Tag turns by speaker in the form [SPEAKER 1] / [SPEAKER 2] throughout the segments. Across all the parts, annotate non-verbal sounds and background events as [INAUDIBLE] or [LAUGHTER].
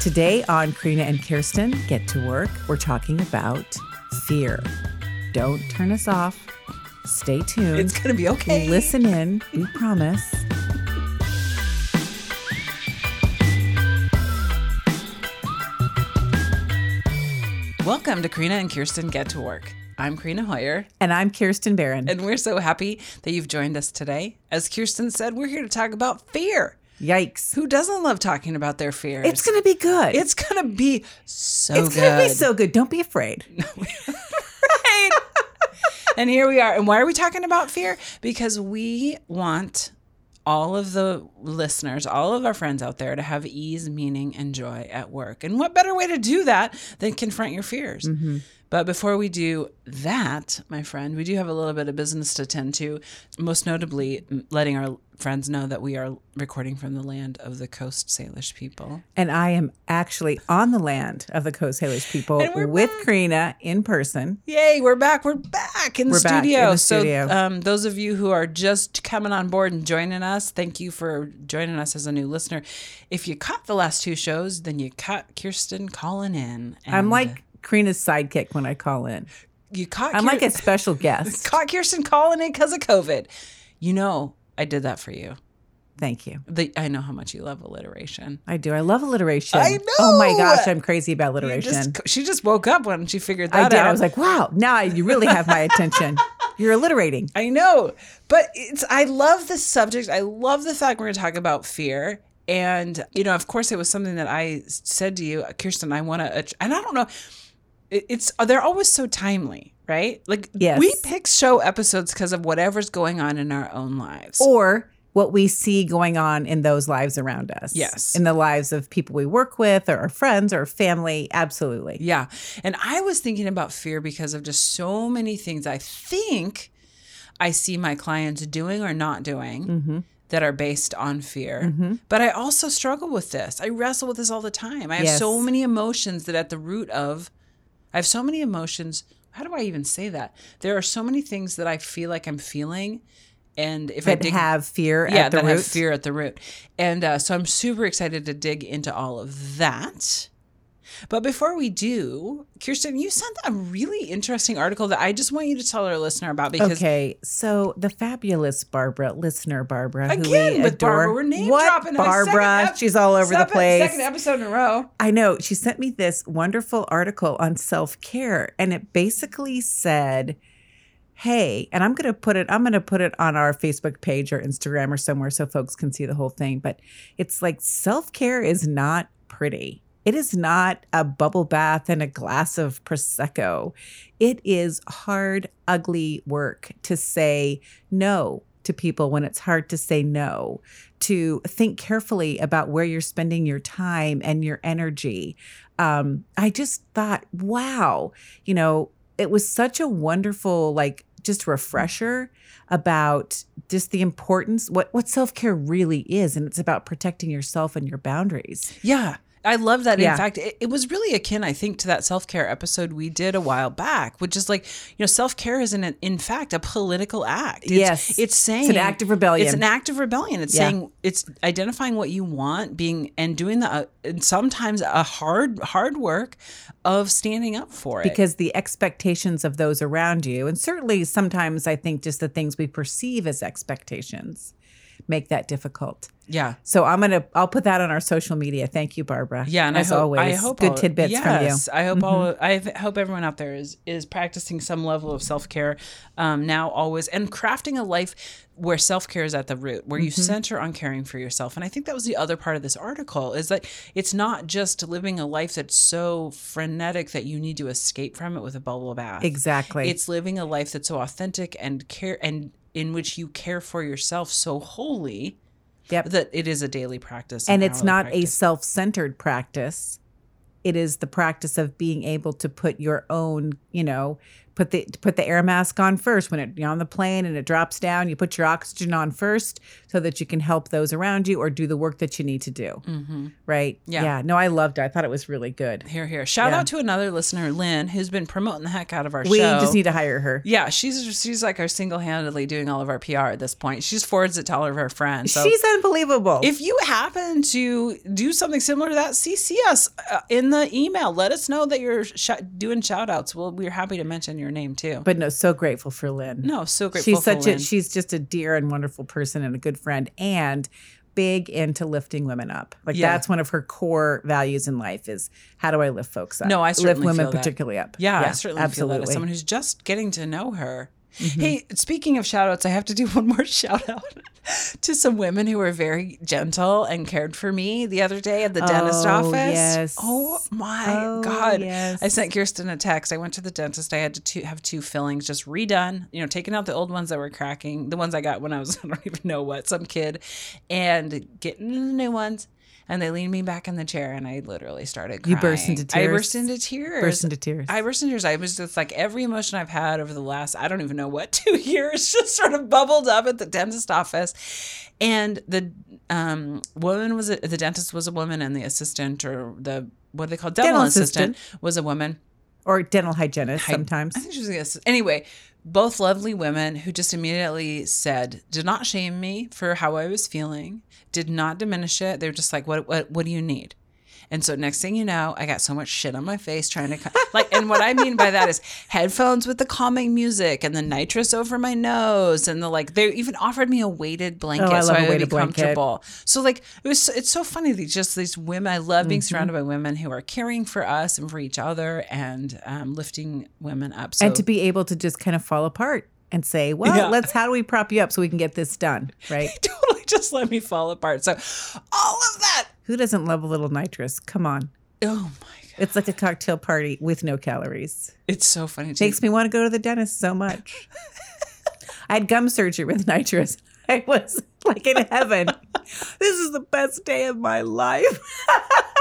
[SPEAKER 1] Today on Karina and Kirsten Get to Work, we're talking about fear. Don't turn us off. Stay tuned.
[SPEAKER 2] It's going to be okay.
[SPEAKER 1] Listen in. We promise.
[SPEAKER 2] Welcome to Karina and Kirsten Get to Work. I'm Karina Hoyer,
[SPEAKER 1] And I'm Kirsten Barron.
[SPEAKER 2] and we're so happy that you've joined us today. As Kirsten said, we're here to talk about fear.
[SPEAKER 1] Yikes.
[SPEAKER 2] Who doesn't love talking about their fears?
[SPEAKER 1] It's going to be good.
[SPEAKER 2] It's gonna be so good.
[SPEAKER 1] it's
[SPEAKER 2] good.
[SPEAKER 1] going to be so good. Don't be afraid. [LAUGHS]
[SPEAKER 2] right. and here we are. And why are we talking about fear? Because we want all of the listeners, all of our friends out there to have ease, meaning, and joy at work. And what better way to do that than confront your fears?
[SPEAKER 1] Mm-hmm.
[SPEAKER 2] But before we do that, my friend, we do have a little bit of business to tend to, most notably letting our friends know that we are recording from the land of the Coast Salish people.
[SPEAKER 1] And I am actually on the land of the Coast Salish people with Karina in person.
[SPEAKER 2] Yay, we're back. We're back in the
[SPEAKER 1] We're back in
[SPEAKER 2] studio.
[SPEAKER 1] the studio.
[SPEAKER 2] So, um, those of you who are just coming on board and joining us, thank you for joining us as a new listener. If you caught the last two shows, then you caught Kirsten calling in.
[SPEAKER 1] I'm like Karina's sidekick when I call in.
[SPEAKER 2] you caught.
[SPEAKER 1] I'm
[SPEAKER 2] Kir-
[SPEAKER 1] like a special [LAUGHS] guest.
[SPEAKER 2] caught Kirsten calling in because of COVID. You know, I did that for you.
[SPEAKER 1] Thank you.
[SPEAKER 2] The, I know how much you love alliteration.
[SPEAKER 1] I do. I love alliteration.
[SPEAKER 2] I know.
[SPEAKER 1] Oh my gosh, I'm crazy about alliteration.
[SPEAKER 2] Just, she just woke up when she figured
[SPEAKER 1] I
[SPEAKER 2] that
[SPEAKER 1] did.
[SPEAKER 2] out.
[SPEAKER 1] I was like, wow, now you really have my attention. You're alliterating. [LAUGHS]
[SPEAKER 2] I know, but it's I love the subject. I love the fact we're going to talk about fear. And you know, of course, it was something that I said to you, Kirsten. I want to, uh, and I don't know. It- It's they're always so timely, right? Like
[SPEAKER 1] Yes.
[SPEAKER 2] we pick show episodes because of whatever's going on in our own lives.
[SPEAKER 1] Or what we see going on in those lives around us.
[SPEAKER 2] Yes.
[SPEAKER 1] In the lives of people we work with or our friends or family. Absolutely.
[SPEAKER 2] Yeah. And I was thinking about fear because of just so many things I think I see my clients doing or not doing
[SPEAKER 1] Mm-hmm.
[SPEAKER 2] that are based on fear. But I also struggle with this. I wrestle with this all the time. I have
[SPEAKER 1] Yes.
[SPEAKER 2] so many emotions that at the root of, I have so many emotions. How do I even say that? There are so many things that I feel like I'm feeling. And if I
[SPEAKER 1] That
[SPEAKER 2] dig
[SPEAKER 1] have fear
[SPEAKER 2] yeah,
[SPEAKER 1] at the
[SPEAKER 2] that
[SPEAKER 1] root.
[SPEAKER 2] have fear at the root. And uh, so I'm super excited to dig into all of that. But before we do, Kirsten, you sent a really interesting article that I just want you to tell our listener about because
[SPEAKER 1] Okay, so the fabulous Barbara, listener Barbara, who
[SPEAKER 2] again
[SPEAKER 1] we
[SPEAKER 2] with
[SPEAKER 1] adore.
[SPEAKER 2] Barbara, we're name
[SPEAKER 1] what
[SPEAKER 2] dropping
[SPEAKER 1] Barbara?
[SPEAKER 2] ep-
[SPEAKER 1] She's all over the place.
[SPEAKER 2] Second episode in a row.
[SPEAKER 1] I know. She sent me this wonderful article on self care, and it basically said, "Hey," and I'm going to put it. I'm going to put it on our Facebook page or Instagram or somewhere so folks can see the whole thing. But it's like self care is not pretty. It is not a bubble bath and a glass of prosecco. It is hard, ugly work to say no to people when it's hard to say no to think carefully about where you're spending your time and your energy. Um, I just thought, wow, you know, it was such a wonderful, like, just refresher about just the importance what what self-care really is and it's about protecting yourself and your boundaries.
[SPEAKER 2] Yeah. I love that.
[SPEAKER 1] Yeah.
[SPEAKER 2] In fact, it, it was really akin, I think, to that self care episode we did a while back, which is like, you know, self care is, in, in fact, a political act. It's,
[SPEAKER 1] Yes.
[SPEAKER 2] It's saying
[SPEAKER 1] It's an act of rebellion.
[SPEAKER 2] It's an act of rebellion. It's
[SPEAKER 1] Yeah.
[SPEAKER 2] saying, it's identifying what you want, being, and doing the, uh, and sometimes a hard, hard work of standing up for it.
[SPEAKER 1] because the expectations of those around you and certainly sometimes i think just the things we perceive as expectations make that difficult
[SPEAKER 2] yeah.
[SPEAKER 1] so i'm gonna i'll put that on our social media thank you barbara
[SPEAKER 2] Yeah, and
[SPEAKER 1] as
[SPEAKER 2] I hope,
[SPEAKER 1] always
[SPEAKER 2] I hope
[SPEAKER 1] good
[SPEAKER 2] all-
[SPEAKER 1] tidbits
[SPEAKER 2] yes,
[SPEAKER 1] from you Mm-hmm.
[SPEAKER 2] I hope all. I hope everyone out there is is practicing some level of self care um, now, always, and crafting a life where self care is at the root, where you
[SPEAKER 1] Mm-hmm.
[SPEAKER 2] center on caring for yourself. And I think that was the other part of this article is that it's not just living a life that's so frenetic that you need to escape from it with a bubble bath.
[SPEAKER 1] exactly
[SPEAKER 2] It's living a life that's so authentic and care and in which you care for yourself so wholly
[SPEAKER 1] Yep.
[SPEAKER 2] that it is a daily practice.
[SPEAKER 1] and
[SPEAKER 2] an
[SPEAKER 1] it's not a self centered
[SPEAKER 2] practice.
[SPEAKER 1] It is the practice of being able to put the put the air mask on first when it you're on the plane and it drops down. You put your oxygen on first so that you can help those around you or do the work that you need to do.
[SPEAKER 2] Mm-hmm.
[SPEAKER 1] Right?
[SPEAKER 2] Yeah.
[SPEAKER 1] Yeah. No, I loved it. I thought it was really good.
[SPEAKER 2] Here, here. Shout
[SPEAKER 1] Yeah.
[SPEAKER 2] out to another listener, Lynn, who's been promoting the heck out of our
[SPEAKER 1] We
[SPEAKER 2] show.
[SPEAKER 1] We just need to hire her.
[SPEAKER 2] yeah, she's she's like our single handedly doing all of our PR at this point. She just forwards it to all of her friends. So
[SPEAKER 1] She's unbelievable.
[SPEAKER 2] if you happen to do something similar to that, CC us uh, in the email. Let us know that you're sh- doing shout outs. Well, we're happy to mention your name too.
[SPEAKER 1] but no, so grateful for Lynn.
[SPEAKER 2] no, so grateful.
[SPEAKER 1] she's
[SPEAKER 2] for
[SPEAKER 1] such a she's just a dear and wonderful person and a good friend and big into lifting women up like
[SPEAKER 2] Yeah.
[SPEAKER 1] that's one of her core values in life is how do i lift folks up
[SPEAKER 2] No, I
[SPEAKER 1] lift
[SPEAKER 2] certainly
[SPEAKER 1] women
[SPEAKER 2] feel that.
[SPEAKER 1] particularly up
[SPEAKER 2] Yeah, I certainly
[SPEAKER 1] absolutely
[SPEAKER 2] feel that as someone who's just getting to know her.
[SPEAKER 1] Mm-hmm.
[SPEAKER 2] Hey, speaking of shout outs, I have to do [LAUGHS] one more shout out to some women who were very gentle and cared for me the other day at the dentist
[SPEAKER 1] Oh,
[SPEAKER 2] office.
[SPEAKER 1] yes.
[SPEAKER 2] Oh my
[SPEAKER 1] Oh,
[SPEAKER 2] God.
[SPEAKER 1] yes.
[SPEAKER 2] I sent Kirsten a text. I went to the dentist. I had to two, have two fillings just redone, you know, taking out the old ones that were cracking, the ones I got when I was, [LAUGHS] I don't even know what, some kid, and getting the new ones. And they leaned me back in the chair, and I literally started crying.
[SPEAKER 1] You burst into tears.
[SPEAKER 2] I burst into tears.
[SPEAKER 1] burst into tears
[SPEAKER 2] I burst into tears. I was just like every emotion I've had over the last, I don't even know what, [LAUGHS] two years just sort of bubbled up at the dentist office. And the um, woman was, a, the dentist was a woman, and the assistant or the, what do they call dental,
[SPEAKER 1] Dental
[SPEAKER 2] assistant,
[SPEAKER 1] assistant.
[SPEAKER 2] was a woman.
[SPEAKER 1] or dental hygienist
[SPEAKER 2] Hy-
[SPEAKER 1] sometimes
[SPEAKER 2] I think she was the assistant. Anyway, both lovely women who just immediately said, did not shame me for how I was feeling, did not diminish it. They were just like, what, what, what do you need? And so next thing you know, I got so much shit on my face trying to like, and what I mean by that is [LAUGHS] headphones with the calming music and the nitrous over my nose and the like. They even offered me a weighted blanket
[SPEAKER 1] Oh, I
[SPEAKER 2] so I would be
[SPEAKER 1] blanket.
[SPEAKER 2] comfortable. So like, it was it's so funny that just these women. I love being
[SPEAKER 1] Mm-hmm.
[SPEAKER 2] surrounded by women who are caring for us and for each other and um, lifting women up. So
[SPEAKER 1] and to be able to just kind of fall apart and say well
[SPEAKER 2] Yeah.
[SPEAKER 1] let's how do we prop you up so we can get this done [LAUGHS] right
[SPEAKER 2] totally just let me fall apart. So all of that.
[SPEAKER 1] Who doesn't love a little nitrous come on
[SPEAKER 2] Oh my god,
[SPEAKER 1] it's like a cocktail party with no calories
[SPEAKER 2] it's so funny. To
[SPEAKER 1] makes me want to go to the dentist so much. I had gum surgery with nitrous. I was like in heaven. [LAUGHS] this is the best day of my life. [LAUGHS]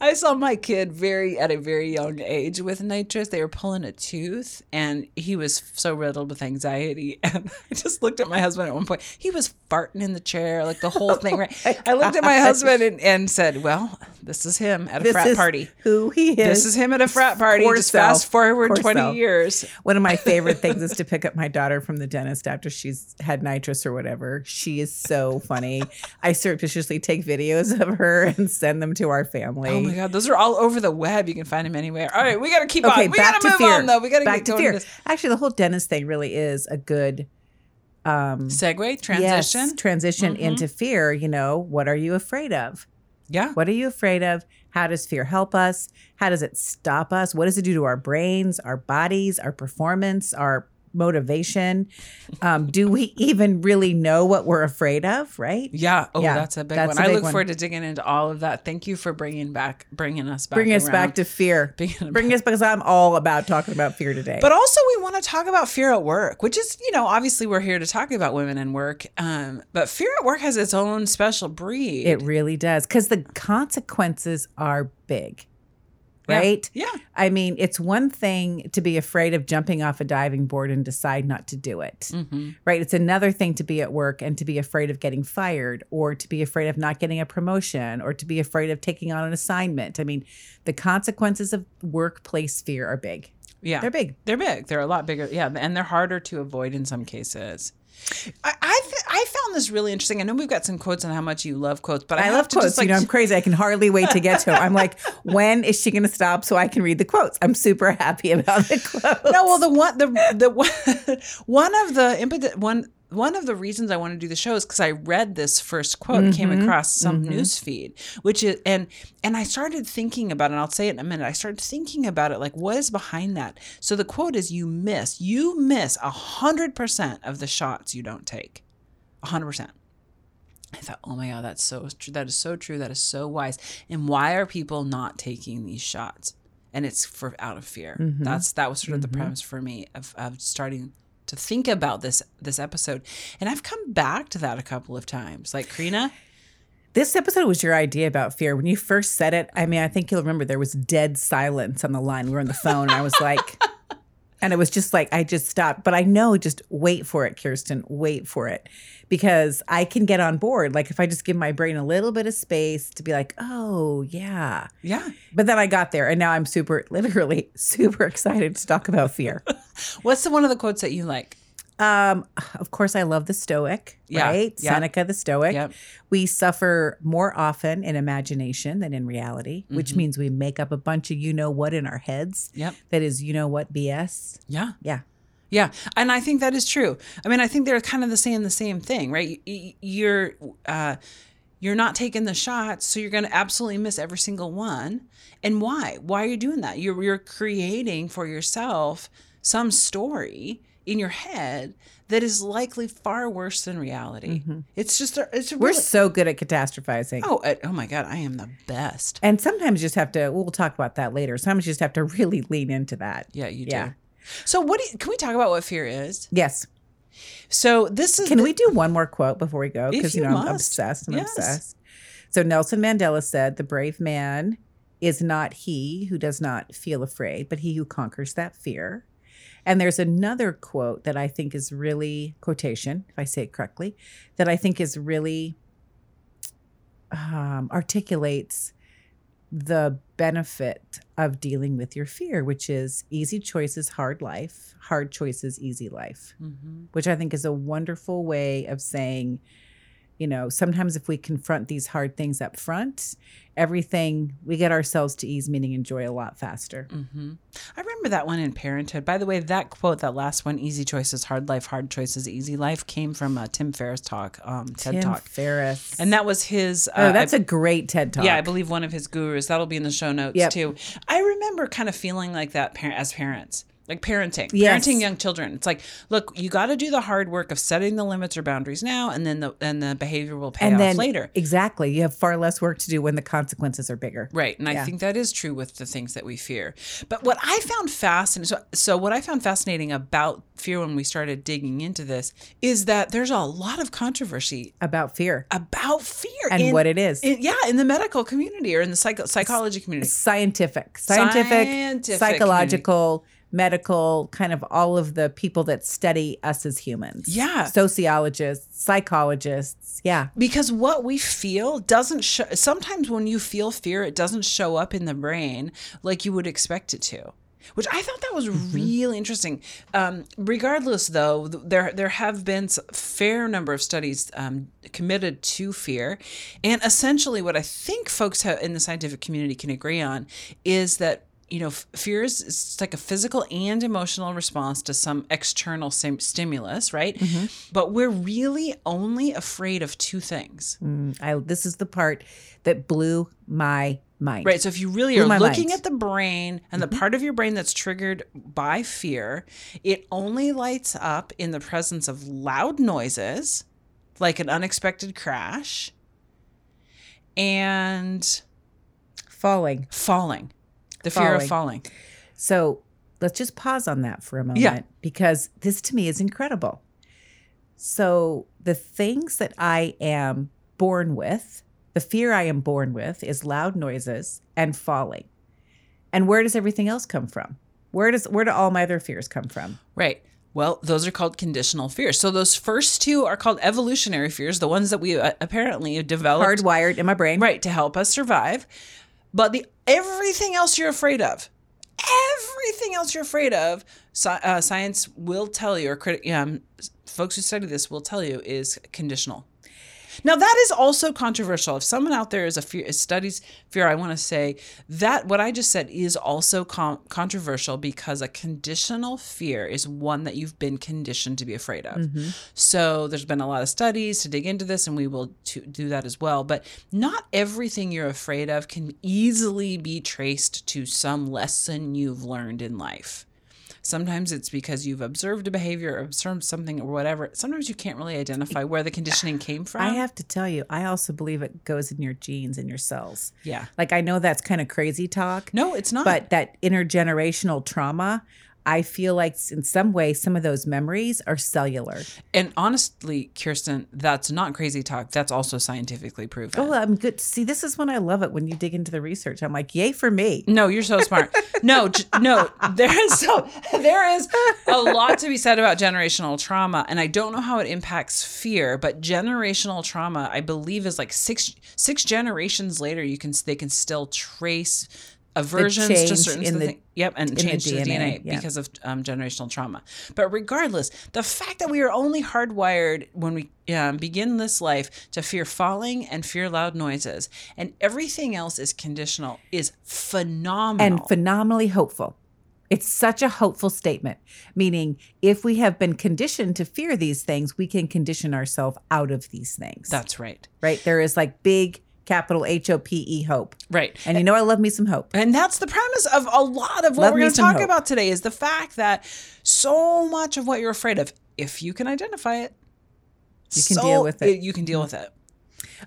[SPEAKER 2] I saw my kid very at a very young age with nitrous. They were pulling a tooth, and he was so riddled with anxiety. [LAUGHS] And I just looked at my husband at one point. He was farting in the chair, like the whole [LAUGHS] oh thing. Right? I looked at my husband and, and said, "Well, this is him at a
[SPEAKER 1] This
[SPEAKER 2] frat
[SPEAKER 1] is
[SPEAKER 2] party.
[SPEAKER 1] Who he is.
[SPEAKER 2] This is him at a frat party.
[SPEAKER 1] Poor
[SPEAKER 2] Just
[SPEAKER 1] self.
[SPEAKER 2] fast forward
[SPEAKER 1] Poor
[SPEAKER 2] twenty
[SPEAKER 1] self.
[SPEAKER 2] years.
[SPEAKER 1] One of my [LAUGHS] favorite things is to pick up my daughter from the dentist after she's had nitrous or whatever. She is so funny. I surreptitiously take videos of her and send them to our family.
[SPEAKER 2] Oh my god, those are all over the web. You can find them anywhere. All right, we got to keep
[SPEAKER 1] Okay,
[SPEAKER 2] on. We got
[SPEAKER 1] to
[SPEAKER 2] move
[SPEAKER 1] fear.
[SPEAKER 2] on though. We got to get
[SPEAKER 1] to fear.
[SPEAKER 2] This
[SPEAKER 1] Actually, the whole dentist thing really is a good um,
[SPEAKER 2] segue transition.
[SPEAKER 1] Yes, transition into fear. You know, what are you afraid of?
[SPEAKER 2] Yeah.
[SPEAKER 1] What are you afraid of? How does fear help us? How does it stop us? What does it do to our brains, our bodies, our performance, our motivation? Um, do we even really know what we're afraid of? Right?
[SPEAKER 2] Yeah. Oh,
[SPEAKER 1] Yeah,
[SPEAKER 2] that's a big
[SPEAKER 1] that's
[SPEAKER 2] one.
[SPEAKER 1] a
[SPEAKER 2] I
[SPEAKER 1] big
[SPEAKER 2] look
[SPEAKER 1] one.
[SPEAKER 2] forward to digging into all of that. Thank you for bringing back, bringing us back,
[SPEAKER 1] Bring us
[SPEAKER 2] around.
[SPEAKER 1] back to fear. [LAUGHS] Bring us because I'm all about talking about fear today.
[SPEAKER 2] But also, we want to talk about fear at work, which is, you know, obviously we're here to talk about women in work. Um, but fear at work has its own special breed.
[SPEAKER 1] it really does because the consequences are big.
[SPEAKER 2] Yeah.
[SPEAKER 1] Right?
[SPEAKER 2] Yeah.
[SPEAKER 1] I mean, it's one thing to be afraid of jumping off a diving board and decide not to do it.
[SPEAKER 2] Mm-hmm.
[SPEAKER 1] Right? It's another thing to be at work and to be afraid of getting fired or to be afraid of not getting a promotion or to be afraid of taking on an assignment. I mean, the consequences of workplace fear are big.
[SPEAKER 2] Yeah.
[SPEAKER 1] They're big.
[SPEAKER 2] They're big. They're a lot bigger. Yeah, and they're harder to avoid in some cases. I I, th- I found this really interesting. I know we've got some quotes on how much you love quotes, but I,
[SPEAKER 1] I, love quotes.
[SPEAKER 2] just like
[SPEAKER 1] you know, I'm crazy. I can hardly wait to get to them. I'm like, [LAUGHS] when is she going to stop so I can read the quotes? I'm super happy about the quotes.
[SPEAKER 2] no. Well, the one the the one, [LAUGHS] one of the impetus one. One of the reasons I want to do the show is because I read this first quote and came mm-hmm. across some mm-hmm. news feed, which is and and I started thinking about it. And I'll say it in a minute. I started thinking about it, like what is behind that. So the quote is: "You miss, you miss a hundred percent of the shots you don't take, a hundred percent." I thought, oh my God, that's so true. That is so true. That is so wise. And why are people not taking these shots? And it's for out of fear. Mm-hmm. That's that was sort of the mm-hmm. premise for me of, of starting to think about this this episode. And I've come back to that a couple of times. Like Karina,
[SPEAKER 1] This episode was your idea about fear. When you first said it, I mean, I think you'll remember there was dead silence on the line. We were on the phone, and I was like, [LAUGHS] And it was just like, I just stopped. But I know, just wait for it, Kirsten, wait for it. Because I can get on board. Like if I just give my brain a little bit of space to be like, oh, yeah.
[SPEAKER 2] Yeah.
[SPEAKER 1] But then I got there and now I'm super, [LAUGHS] literally super excited to talk about fear. [LAUGHS]
[SPEAKER 2] What's the one of the quotes that you like?
[SPEAKER 1] Um, of course, I love the Stoic,
[SPEAKER 2] Yeah,
[SPEAKER 1] right?
[SPEAKER 2] yeah.
[SPEAKER 1] Seneca, the Stoic.
[SPEAKER 2] Yep.
[SPEAKER 1] We suffer more often in imagination than in reality, which
[SPEAKER 2] Mm-hmm.
[SPEAKER 1] means we make up a bunch of you know what in our heads.
[SPEAKER 2] Yep.
[SPEAKER 1] That is, you know what BS.
[SPEAKER 2] Yeah.
[SPEAKER 1] Yeah.
[SPEAKER 2] Yeah, and I think that is true. I mean, I think they're kind of the saying the same thing, right? You're uh, you're not taking the shots, so you're going to absolutely miss every single one. And why? Why are you doing that? You're you're creating for yourself some story in your head that is likely far worse than reality. It's just a, it's a
[SPEAKER 1] Mm-hmm. We're
[SPEAKER 2] really,
[SPEAKER 1] so good at catastrophizing.
[SPEAKER 2] oh uh, oh my god, I am the best.
[SPEAKER 1] And sometimes you just have to, we'll talk about that later. Sometimes you just have to really lean into that.
[SPEAKER 2] Yeah, you
[SPEAKER 1] Yeah.
[SPEAKER 2] So what do you, can we talk about what fear is?
[SPEAKER 1] Yes.
[SPEAKER 2] So this is
[SPEAKER 1] Can
[SPEAKER 2] the-
[SPEAKER 1] we do one more quote before we go? Because, you
[SPEAKER 2] you
[SPEAKER 1] know, I'm obsessed. I'm
[SPEAKER 2] Yes.
[SPEAKER 1] obsessed. So Nelson Mandela said, The brave man is not he who does not feel afraid, but he who conquers that fear. And there's another quote that I think is really, quotation, if I say it correctly, that I think is really um, articulates the benefit of dealing with your fear, which is easy choices, hard life, hard choices, easy life
[SPEAKER 2] Mhm.
[SPEAKER 1] which I think is a wonderful way of saying, you know, sometimes if we confront these hard things up front, everything we get ourselves to ease, meaning and joy a lot faster.
[SPEAKER 2] hmm I remember that one in Parenthood. By the way, that quote, that last one, "Easy choices, hard life; hard choices, easy life," came from uh, Tim Ferriss talk, um, TED
[SPEAKER 1] Tim
[SPEAKER 2] talk,
[SPEAKER 1] Ferriss.
[SPEAKER 2] and that was his. Uh,
[SPEAKER 1] oh, that's
[SPEAKER 2] I-
[SPEAKER 1] a great TED talk.
[SPEAKER 2] yeah, I believe one of his gurus. That'll be in the show notes
[SPEAKER 1] Yep.
[SPEAKER 2] too. I remember kind of feeling like that par- as parents. Like parenting,
[SPEAKER 1] Yes.
[SPEAKER 2] parenting young children. It's like, look, you got to do the hard work of setting the limits or boundaries now, and then the and the behavior will pay
[SPEAKER 1] and
[SPEAKER 2] off
[SPEAKER 1] then
[SPEAKER 2] later.
[SPEAKER 1] exactly, you have far less work to do when the consequences are bigger.
[SPEAKER 2] Right. And I think that is true with the things that we fear. But what I found fascinating so, so what I found fascinating about fear when we started digging into this is that there's a lot of controversy
[SPEAKER 1] About fear
[SPEAKER 2] about fear
[SPEAKER 1] and
[SPEAKER 2] in-
[SPEAKER 1] what it is.
[SPEAKER 2] in- yeah, in the medical community or in the psycho- psychology community.
[SPEAKER 1] scientific, scientific,
[SPEAKER 2] Scientific
[SPEAKER 1] psychological, medical, kind of all of the people that study us as humans.
[SPEAKER 2] Yeah.
[SPEAKER 1] Sociologists, psychologists. Yeah.
[SPEAKER 2] because what we feel doesn't show sometimes when you feel fear it doesn't show up in the brain like you would expect it to which i thought that was really interesting um, regardless though there there have been s- fair number of studies um, committed to fear and essentially what i think folks have in the scientific community can agree on is that you know, f- fear is it's like a physical and emotional response to some external sim- stimulus, right? But we're really only afraid of two things.
[SPEAKER 1] Mm, I, this is the part that blew my mind.
[SPEAKER 2] Right. So if you really
[SPEAKER 1] Blew
[SPEAKER 2] are looking
[SPEAKER 1] mind.
[SPEAKER 2] at the brain and the part of your brain that's triggered by fear, it only lights up in the presence of loud noises, like an unexpected crash, and
[SPEAKER 1] Falling.
[SPEAKER 2] falling. The fear of
[SPEAKER 1] Falling. So let's just pause on that for a moment
[SPEAKER 2] Yeah.
[SPEAKER 1] because this to me is incredible. So the things that I am born with, the fear I am born with is loud noises and falling. And where does everything else come from? Where does where do all my other fears come from?
[SPEAKER 2] Right. Well, those are called conditional fears. So those first two are called evolutionary fears, the ones that we uh, apparently developed
[SPEAKER 1] Hardwired in my brain.
[SPEAKER 2] right to help us survive. But the everything else you're afraid of, everything else you're afraid of, uh, science will tell you, or criti- um, folks who study this will tell you, is conditional. Now that is also controversial. If someone out there is a fear studies fear, I want to say that what I just said is also con- controversial because a conditional fear is one that you've been conditioned to be afraid of. Mm-hmm. So there's been a lot of studies to dig into this, and we will to do that as well. But not everything you're afraid of can easily be traced to some lesson you've learned in life. Sometimes it's because you've observed a behavior, or observed something, or whatever. Sometimes you can't really identify where the conditioning came [SIGHS] from.
[SPEAKER 1] I have to tell you, I also believe it goes in your genes and your cells.
[SPEAKER 2] yeah.
[SPEAKER 1] Like I know that's kind of crazy talk.
[SPEAKER 2] No, it's not.
[SPEAKER 1] but that intergenerational trauma I feel like in some way, some of those memories are cellular.
[SPEAKER 2] And honestly, Kirsten, that's not crazy talk. That's also scientifically proven.
[SPEAKER 1] Oh, I'm good. See, this is when I love it when you dig into the research. I'm like, yay for me.
[SPEAKER 2] No, you're so smart. no, j- no, there is so there is a lot to be said about generational trauma, and I don't know how it impacts fear, but generational trauma, I believe, is like six six generations later. You can they can still trace aversions to certain
[SPEAKER 1] in the-
[SPEAKER 2] things. Yep, and
[SPEAKER 1] the
[SPEAKER 2] change the DNA,
[SPEAKER 1] DNA, yeah.
[SPEAKER 2] because of um, generational trauma. But regardless, the fact that we are only hardwired when we um, begin this life to fear falling and fear loud noises, and everything else is conditional, is phenomenal.
[SPEAKER 1] and phenomenally hopeful. It's such a hopeful statement, meaning if we have been conditioned to fear these things, we can condition ourselves out of these things.
[SPEAKER 2] That's right.
[SPEAKER 1] right. There is like big capital H O P E hope.
[SPEAKER 2] Right.
[SPEAKER 1] And you know, I love me some hope.
[SPEAKER 2] And that's the premise of a lot of what
[SPEAKER 1] Love
[SPEAKER 2] we're going to talk
[SPEAKER 1] hope.
[SPEAKER 2] about today is the fact that so much of what you're afraid of, if you can identify it,
[SPEAKER 1] You can
[SPEAKER 2] so-
[SPEAKER 1] deal with it.
[SPEAKER 2] You can deal with it.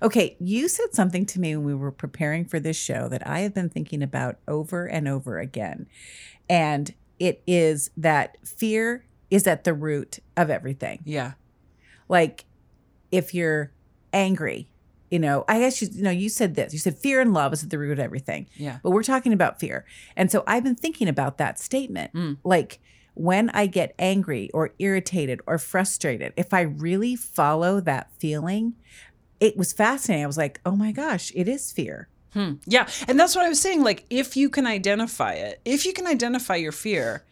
[SPEAKER 1] Okay, you said something to me when we were preparing for this show that I have been thinking about over and over again. And it is that fear is at the root of everything.
[SPEAKER 2] Yeah.
[SPEAKER 1] Like if you're angry, you know, I guess you, you know, you said this. You said fear and love is at the root of everything.
[SPEAKER 2] Yeah.
[SPEAKER 1] But we're talking about fear. And so I've been thinking about that statement.
[SPEAKER 2] Mm.
[SPEAKER 1] Like when I get angry or irritated or frustrated, if I really follow that feeling, it was fascinating. I was like, oh my gosh, it is fear.
[SPEAKER 2] Hmm. Yeah. And that's what I was saying. Like, if you can identify it, if you can identify your fear,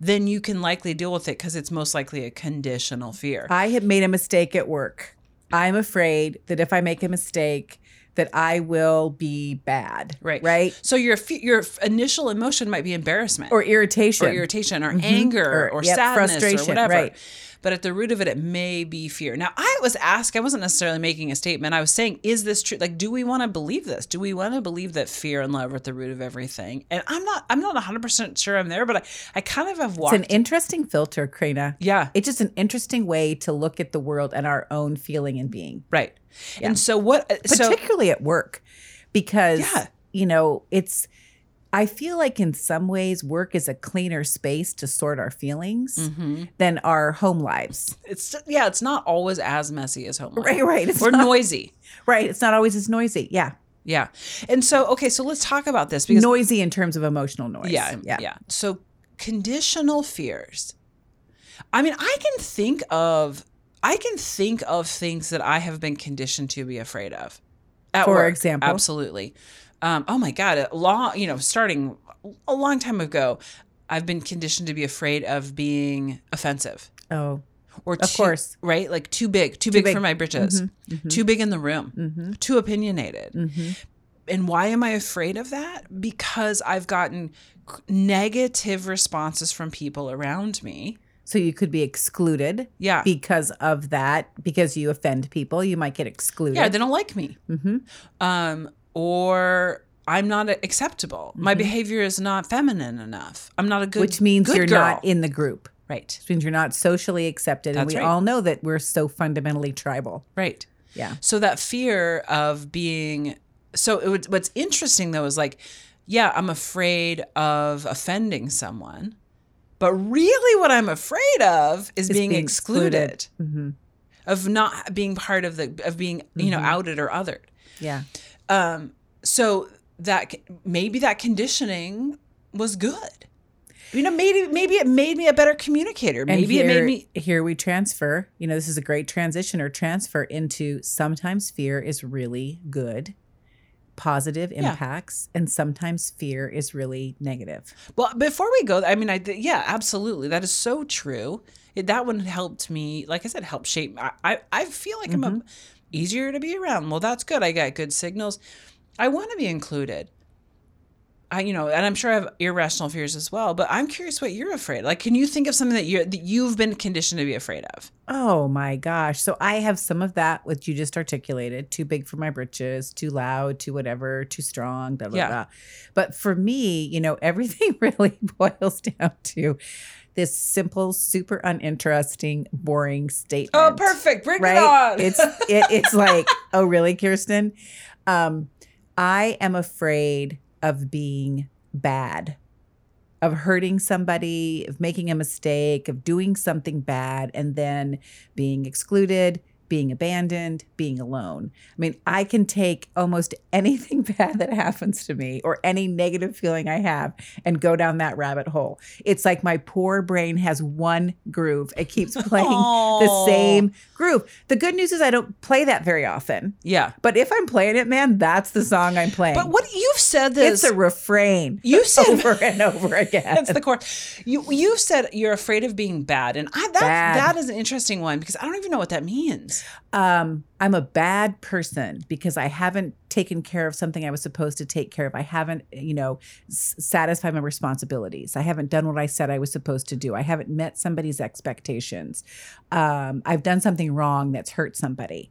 [SPEAKER 2] then you can likely deal with it because it's most likely a conditional fear.
[SPEAKER 1] I had made a mistake at work. I'm afraid that if I make a mistake, that I will be bad.
[SPEAKER 2] Right.
[SPEAKER 1] Right.
[SPEAKER 2] So your your initial emotion might be embarrassment
[SPEAKER 1] Or irritation.
[SPEAKER 2] or irritation or anger
[SPEAKER 1] Or,
[SPEAKER 2] or,
[SPEAKER 1] yep,
[SPEAKER 2] sadness or
[SPEAKER 1] frustration,
[SPEAKER 2] whatever.
[SPEAKER 1] right.
[SPEAKER 2] But at the root of it, it may be fear. Now, I was asked, I wasn't necessarily making a statement. I was saying, is this true? Like, do we want to believe this? Do we want to believe that fear and love are at the root of everything? And I'm not, I'm not 100% sure I'm there, but I, I kind of have
[SPEAKER 1] It's an interesting filter, Karina.
[SPEAKER 2] yeah.
[SPEAKER 1] It's just an interesting way to look at the world and our own feeling and being,
[SPEAKER 2] Right. And so what, uh, so,
[SPEAKER 1] particularly at work, because,
[SPEAKER 2] Yeah.
[SPEAKER 1] you know, it's, I feel like in some ways work is a cleaner space to sort our feelings
[SPEAKER 2] Mhm.
[SPEAKER 1] than our home lives.
[SPEAKER 2] it's, yeah, it's not always as messy as home life.
[SPEAKER 1] Right, right. It's
[SPEAKER 2] Or
[SPEAKER 1] not,
[SPEAKER 2] noisy.
[SPEAKER 1] right. It's not always as noisy. Yeah.
[SPEAKER 2] Yeah. And so, okay, so let's talk about this because
[SPEAKER 1] noisy in terms of emotional noise.
[SPEAKER 2] Yeah. Yeah, yeah. So conditional fears. I mean, I can think of I can think of things that I have been conditioned to be afraid of. At
[SPEAKER 1] For
[SPEAKER 2] work,
[SPEAKER 1] example?
[SPEAKER 2] absolutely. Um, oh my god, a long, you know, starting a long time ago, I've been conditioned to be afraid of being offensive
[SPEAKER 1] Oh,
[SPEAKER 2] or
[SPEAKER 1] Of
[SPEAKER 2] too-
[SPEAKER 1] course.
[SPEAKER 2] right? Like too big, too, big,
[SPEAKER 1] big.
[SPEAKER 2] for my britches, too big in the room,
[SPEAKER 1] mm-hmm.
[SPEAKER 2] too opinionated.
[SPEAKER 1] Mm-hmm.
[SPEAKER 2] And why am I afraid of that? Because I've gotten negative responses from people around me.
[SPEAKER 1] So you could be excluded
[SPEAKER 2] Yeah.
[SPEAKER 1] because of that, because you offend people. You might get excluded.
[SPEAKER 2] Yeah, they don't like me.
[SPEAKER 1] hmm
[SPEAKER 2] Um, or I'm not acceptable. My behavior is not feminine enough. I'm not a good
[SPEAKER 1] Mm-hmm. Which means
[SPEAKER 2] good
[SPEAKER 1] you're
[SPEAKER 2] girl.
[SPEAKER 1] not in the group.
[SPEAKER 2] right.
[SPEAKER 1] Which means you're not socially accepted. and we
[SPEAKER 2] right.
[SPEAKER 1] all know that we're so fundamentally tribal.
[SPEAKER 2] Right.
[SPEAKER 1] Yeah.
[SPEAKER 2] So that fear of being so it what's interesting though is like, yeah, I'm afraid of offending someone, but really what I'm afraid of is
[SPEAKER 1] Is
[SPEAKER 2] being,
[SPEAKER 1] being
[SPEAKER 2] excluded,
[SPEAKER 1] excluded. hmm
[SPEAKER 2] of not being part of the of being you know
[SPEAKER 1] Mhm.
[SPEAKER 2] outed or othered.
[SPEAKER 1] Yeah.
[SPEAKER 2] Um, so that maybe that conditioning was good. You know, maybe maybe it made me a better communicator. Maybe
[SPEAKER 1] here,
[SPEAKER 2] it made me
[SPEAKER 1] here we transfer. You know, this is a great transition or transfer into sometimes fear is really good, positive
[SPEAKER 2] Yeah.
[SPEAKER 1] impacts, and sometimes fear is really negative.
[SPEAKER 2] Well, before we go, I mean, I yeah, absolutely, that is so true. It, that one helped me, like I said, help shape. I I, I feel like I'm a, mm-hmm. easier to be around. Well, that's good. I got good signals. I want to be included. I, you know, and I'm sure I have irrational fears as well. But I'm curious what you're afraid. Like, can you think of something that you that you've been conditioned to be afraid of?
[SPEAKER 1] Oh my gosh. So I have some of that, which you just articulated too big for my britches, too loud, too whatever, too strong, blah, blah,
[SPEAKER 2] Yeah.
[SPEAKER 1] blah. But for me, you know, [LAUGHS] everything really [LAUGHS] boils down to this simple, super uninteresting, boring statement.
[SPEAKER 2] Oh, perfect. Bring it on.
[SPEAKER 1] It's it, it's like, [LAUGHS] oh really, Kirsten? Um, I am afraid of being bad. of hurting somebody, of making a mistake, of doing something bad, and then being excluded, being abandoned, being alone. I mean, I can take almost [LAUGHS] anything bad that happens to me or any negative feeling I have and go down that rabbit hole. It's like my poor brain has one groove. It keeps [LAUGHS] playing the same groove. The good news is I don't play that very often.
[SPEAKER 2] Yeah.
[SPEAKER 1] But if I'm playing it, man, that's the song I'm playing.
[SPEAKER 2] But what you've said this
[SPEAKER 1] it's a refrain.
[SPEAKER 2] You [LAUGHS] said-
[SPEAKER 1] over and over again.
[SPEAKER 2] That's the core. You you've said you're afraid of being bad, and I that
[SPEAKER 1] Bad.
[SPEAKER 2] that is an interesting one because I don't even know what that means.
[SPEAKER 1] um, I'm a bad person because I haven't taken care of something I was supposed to take care of. I haven't, you know, s- satisfied my responsibilities. I haven't done what I said I was supposed to do. I haven't met somebody's expectations. Um, I've done something wrong that's hurt somebody.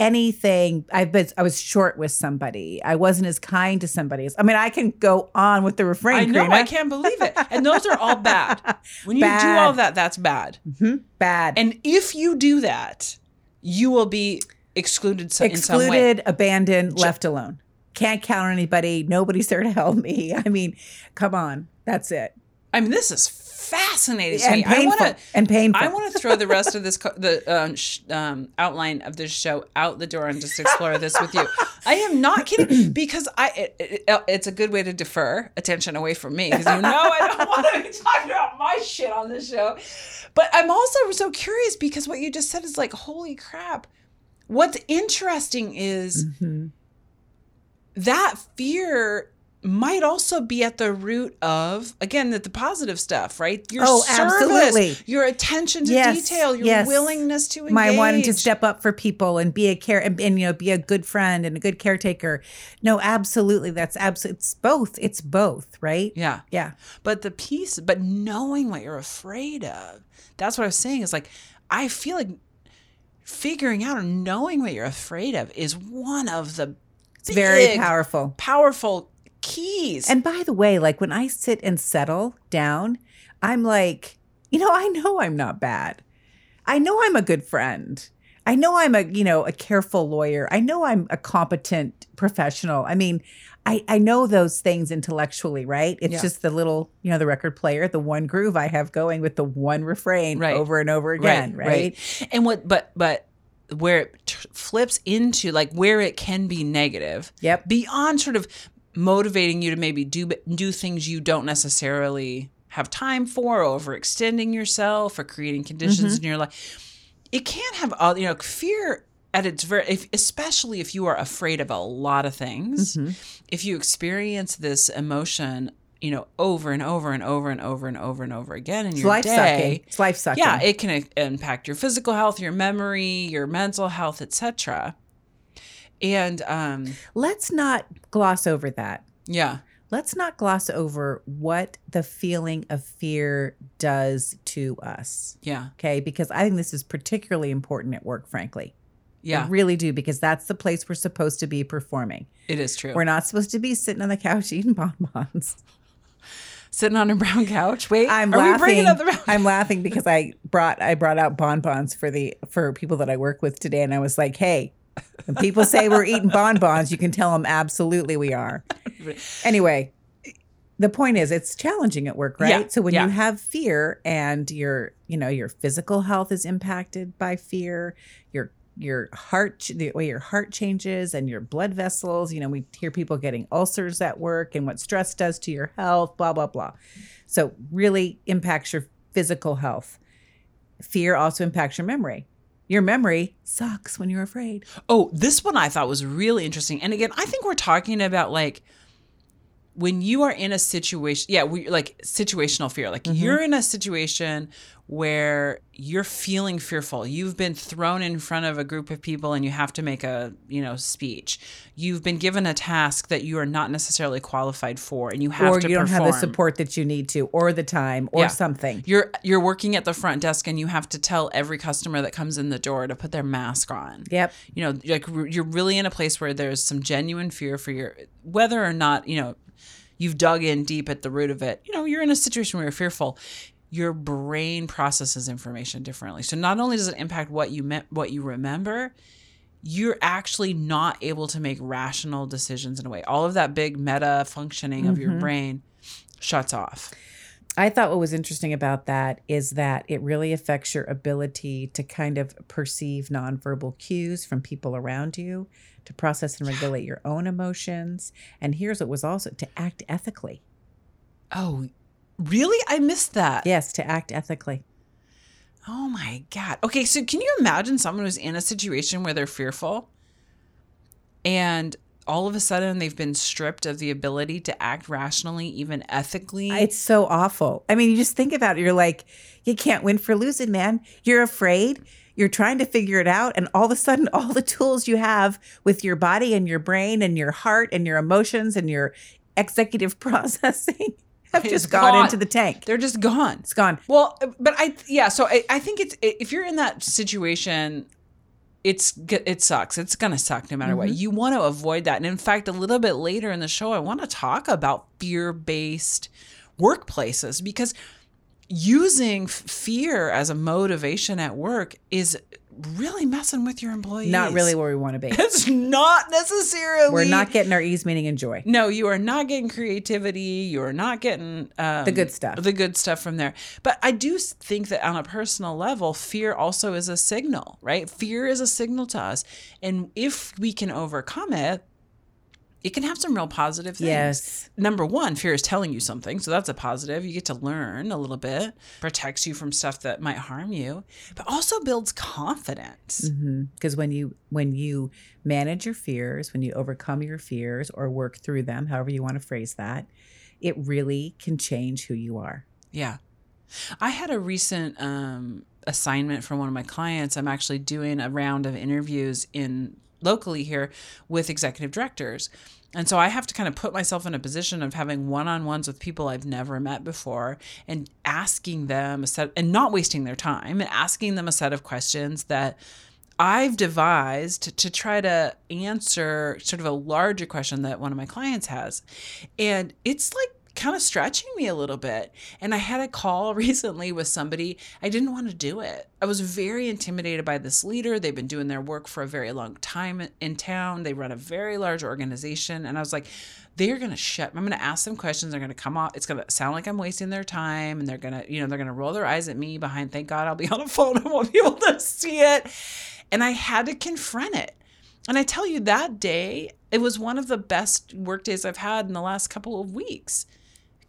[SPEAKER 1] Anything I've been, I was short with somebody. I wasn't as kind to somebody. I mean, I can go on with the refrain.
[SPEAKER 2] I know
[SPEAKER 1] Karina.
[SPEAKER 2] I can't believe it, and those are all bad. [LAUGHS] When you do all that, that's bad.
[SPEAKER 1] Mhm. Bad.
[SPEAKER 2] And if you do that, you will be excluded so, in some way.
[SPEAKER 1] excluded, abandoned, left alone. Can't count on anybody. Nobody's there to help me. [LAUGHS] I mean, come on, that's it.
[SPEAKER 2] I mean, this is fascinating to
[SPEAKER 1] And
[SPEAKER 2] me. I
[SPEAKER 1] painful.
[SPEAKER 2] want to.
[SPEAKER 1] and painful.
[SPEAKER 2] I want to throw the rest of this co- the um, sh- um, outline of this show out the door and just explore this with you. I am not kidding [CLEARS THROAT] because I it, it- it's a good way to defer attention away from me because you know I don't [LAUGHS] want to be talking about my shit on this show. But I'm also so curious because what you just said is like holy crap. What's interesting is
[SPEAKER 1] Mhm.
[SPEAKER 2] that fear might also be at the root of again that the positive stuff right your
[SPEAKER 1] Oh,
[SPEAKER 2] service
[SPEAKER 1] absolutely.
[SPEAKER 2] your attention to
[SPEAKER 1] Yes,
[SPEAKER 2] detail your
[SPEAKER 1] yes.
[SPEAKER 2] willingness to engage
[SPEAKER 1] My wanting to step up for people and be a care and, and, you know be a good friend and a good caretaker. No, absolutely. That's absolutely. It's both. It's both. Right.
[SPEAKER 2] yeah
[SPEAKER 1] Yeah.
[SPEAKER 2] but the piece but knowing what you're afraid of that's what i was saying is like i feel like figuring out or knowing what you're afraid of is one of the
[SPEAKER 1] It's very powerful.
[SPEAKER 2] powerful keys
[SPEAKER 1] And by the way, like when I sit and settle down, I'm like, you know, I know I'm not bad. I know I'm a good friend. I know I'm a, you know, a careful lawyer. I know I'm a competent professional. I mean, I, I know those things intellectually, right? It's
[SPEAKER 2] Yeah.
[SPEAKER 1] just the little, you know, the record player, the one groove I have going with the one refrain
[SPEAKER 2] Right.
[SPEAKER 1] over and over again, right? Right.
[SPEAKER 2] And what, but, but where it t- flips into like where it can be negative
[SPEAKER 1] Yep.
[SPEAKER 2] beyond sort of motivating you to maybe do do things you don't necessarily have time for, or overextending yourself, or creating conditions
[SPEAKER 1] Mm-hmm.
[SPEAKER 2] in your life. It can have all you know fear at its very, if, especially if you are afraid of a lot of things.
[SPEAKER 1] Mm-hmm.
[SPEAKER 2] If you experience this emotion, you know, over and over and over and over and over and over again in
[SPEAKER 1] It's
[SPEAKER 2] your
[SPEAKER 1] life
[SPEAKER 2] day,
[SPEAKER 1] sucking. It's life sucking.
[SPEAKER 2] yeah, it can impact your physical health, your memory, your mental health, etc. And um,
[SPEAKER 1] Let's not gloss over that.
[SPEAKER 2] yeah,
[SPEAKER 1] let's not gloss over what the feeling of fear does to us.
[SPEAKER 2] yeah,
[SPEAKER 1] Okay. Because I think this is particularly important at work, frankly.
[SPEAKER 2] yeah.
[SPEAKER 1] I really do, because that's the place we're supposed to be performing.
[SPEAKER 2] It is true.
[SPEAKER 1] We're not supposed to be sitting on the couch [LAUGHS] eating bonbons.
[SPEAKER 2] Sitting on a brown couch. Wait,
[SPEAKER 1] I'm
[SPEAKER 2] are
[SPEAKER 1] laughing.
[SPEAKER 2] up the brown?
[SPEAKER 1] I'm [LAUGHS] laughing because I brought I brought out bonbons for the for people that I work with today, and I was like, hey. When people say we're eating bonbons, you can tell them absolutely we are. Anyway, the point is it's challenging at work, right?
[SPEAKER 2] Yeah,
[SPEAKER 1] so when
[SPEAKER 2] yeah.
[SPEAKER 1] you have fear and your, you know, your physical health is impacted by fear, your your heart the way your heart changes and your blood vessels, you know, we hear people getting ulcers at work and what stress does to your health, blah blah blah. So really impacts your physical health. Fear also impacts your memory. Your memory sucks when you're afraid.
[SPEAKER 2] Oh, this one I thought was really interesting. And again, I think we're talking about like when you are in a situation, yeah, we like situational fear. Like
[SPEAKER 1] Mm-hmm.
[SPEAKER 2] you're in a situation where you're feeling fearful. You've been thrown in front of a group of people and you have to make a, you know, speech. You've been given a task that you are not necessarily qualified for and you have
[SPEAKER 1] or
[SPEAKER 2] to
[SPEAKER 1] you don't have the support that you need to, or the time, or
[SPEAKER 2] Yeah.
[SPEAKER 1] something.
[SPEAKER 2] You're you're working at the front desk and you have to tell every customer that comes in the door to put their mask on.
[SPEAKER 1] Yep.
[SPEAKER 2] You know, like you're really in a place where there's some genuine fear for your whether or not, you know, you've dug in deep at the root of it. You know, you're in a situation where you're fearful. Your brain processes information differently. So not only does it impact what you meant what you remember, you're actually not able to make rational decisions in a way. All of that big meta functioning of your mm-hmm. brain shuts off.
[SPEAKER 1] I thought what was interesting about that is that it really affects your ability to kind of perceive nonverbal cues from people around you, to process and regulate your own emotions. And here's what was also to act ethically.
[SPEAKER 2] Oh, really? I missed that.
[SPEAKER 1] Yes, to act ethically.
[SPEAKER 2] Oh my God. Okay, so can you imagine someone who's in a situation where they're fearful and all of a sudden they've been stripped of the ability to act rationally, even ethically?
[SPEAKER 1] It's so awful. I mean, you just think about it. You're like, you can't win for losing, man. You're afraid. You're trying to figure it out. And all of a sudden, [LAUGHS] all the tools you have with your body and your brain and your heart and your emotions and your executive [LAUGHS] processing have
[SPEAKER 2] It's
[SPEAKER 1] just gone
[SPEAKER 2] gone.
[SPEAKER 1] into the tank.
[SPEAKER 2] They're just gone.
[SPEAKER 1] It's gone.
[SPEAKER 2] Well, but I yeah, so I, I think it's if you're in that situation, it's it sucks. It's gonna suck no matter what. Mm-hmm. You want to avoid that. And in fact, a little bit later in the show, I want to talk about fear based workplaces because using f- fear as a motivation at work is really messing with your employees.
[SPEAKER 1] Not really where we want to be. [LAUGHS]
[SPEAKER 2] It's not necessarily.
[SPEAKER 1] We're not getting our ease, meaning, and joy.
[SPEAKER 2] No, you are not getting creativity. You are not getting um,
[SPEAKER 1] The good stuff.
[SPEAKER 2] The good stuff from there. But I do think that on a personal level, fear also is a signal, right? Fear is a signal to us, and if we can overcome it, it can have some real positive things.
[SPEAKER 1] Yes.
[SPEAKER 2] Number one, fear is telling you something, so that's a positive. You get to learn a little bit, protects you from stuff that might harm you, but also builds confidence.
[SPEAKER 1] Because when you when you manage your fears, when you overcome your fears or work through them, however you want to phrase that, it really can change who you are.
[SPEAKER 2] Yeah. I had a recent um, assignment from one of my clients. I'm actually doing a round of interviews in locally here with executive directors. And so I have to kind of put myself in a position of having one-on-ones with people I've never met before and asking them a set and not wasting their time and asking them a set of questions that I've devised to try to answer sort of a larger question that one of my clients has. And it's like kind of stretching me a little bit. And I had a call [LAUGHS] recently with somebody, I didn't want to do it. I was very intimidated by this leader. They've been doing their work for a very long time in town, they run a very large organization. And I was like, they're going to shut. I'm going to ask them questions. They're going to come off. It's going to sound like I'm wasting their time. And they're going to, you know, they're going to roll their eyes at me behind. Thank God I'll be [LAUGHS] on a phone. I won't be able to see it. And I had to confront it. And I tell you, that day, it was one of the best work days I've had in the last couple of weeks.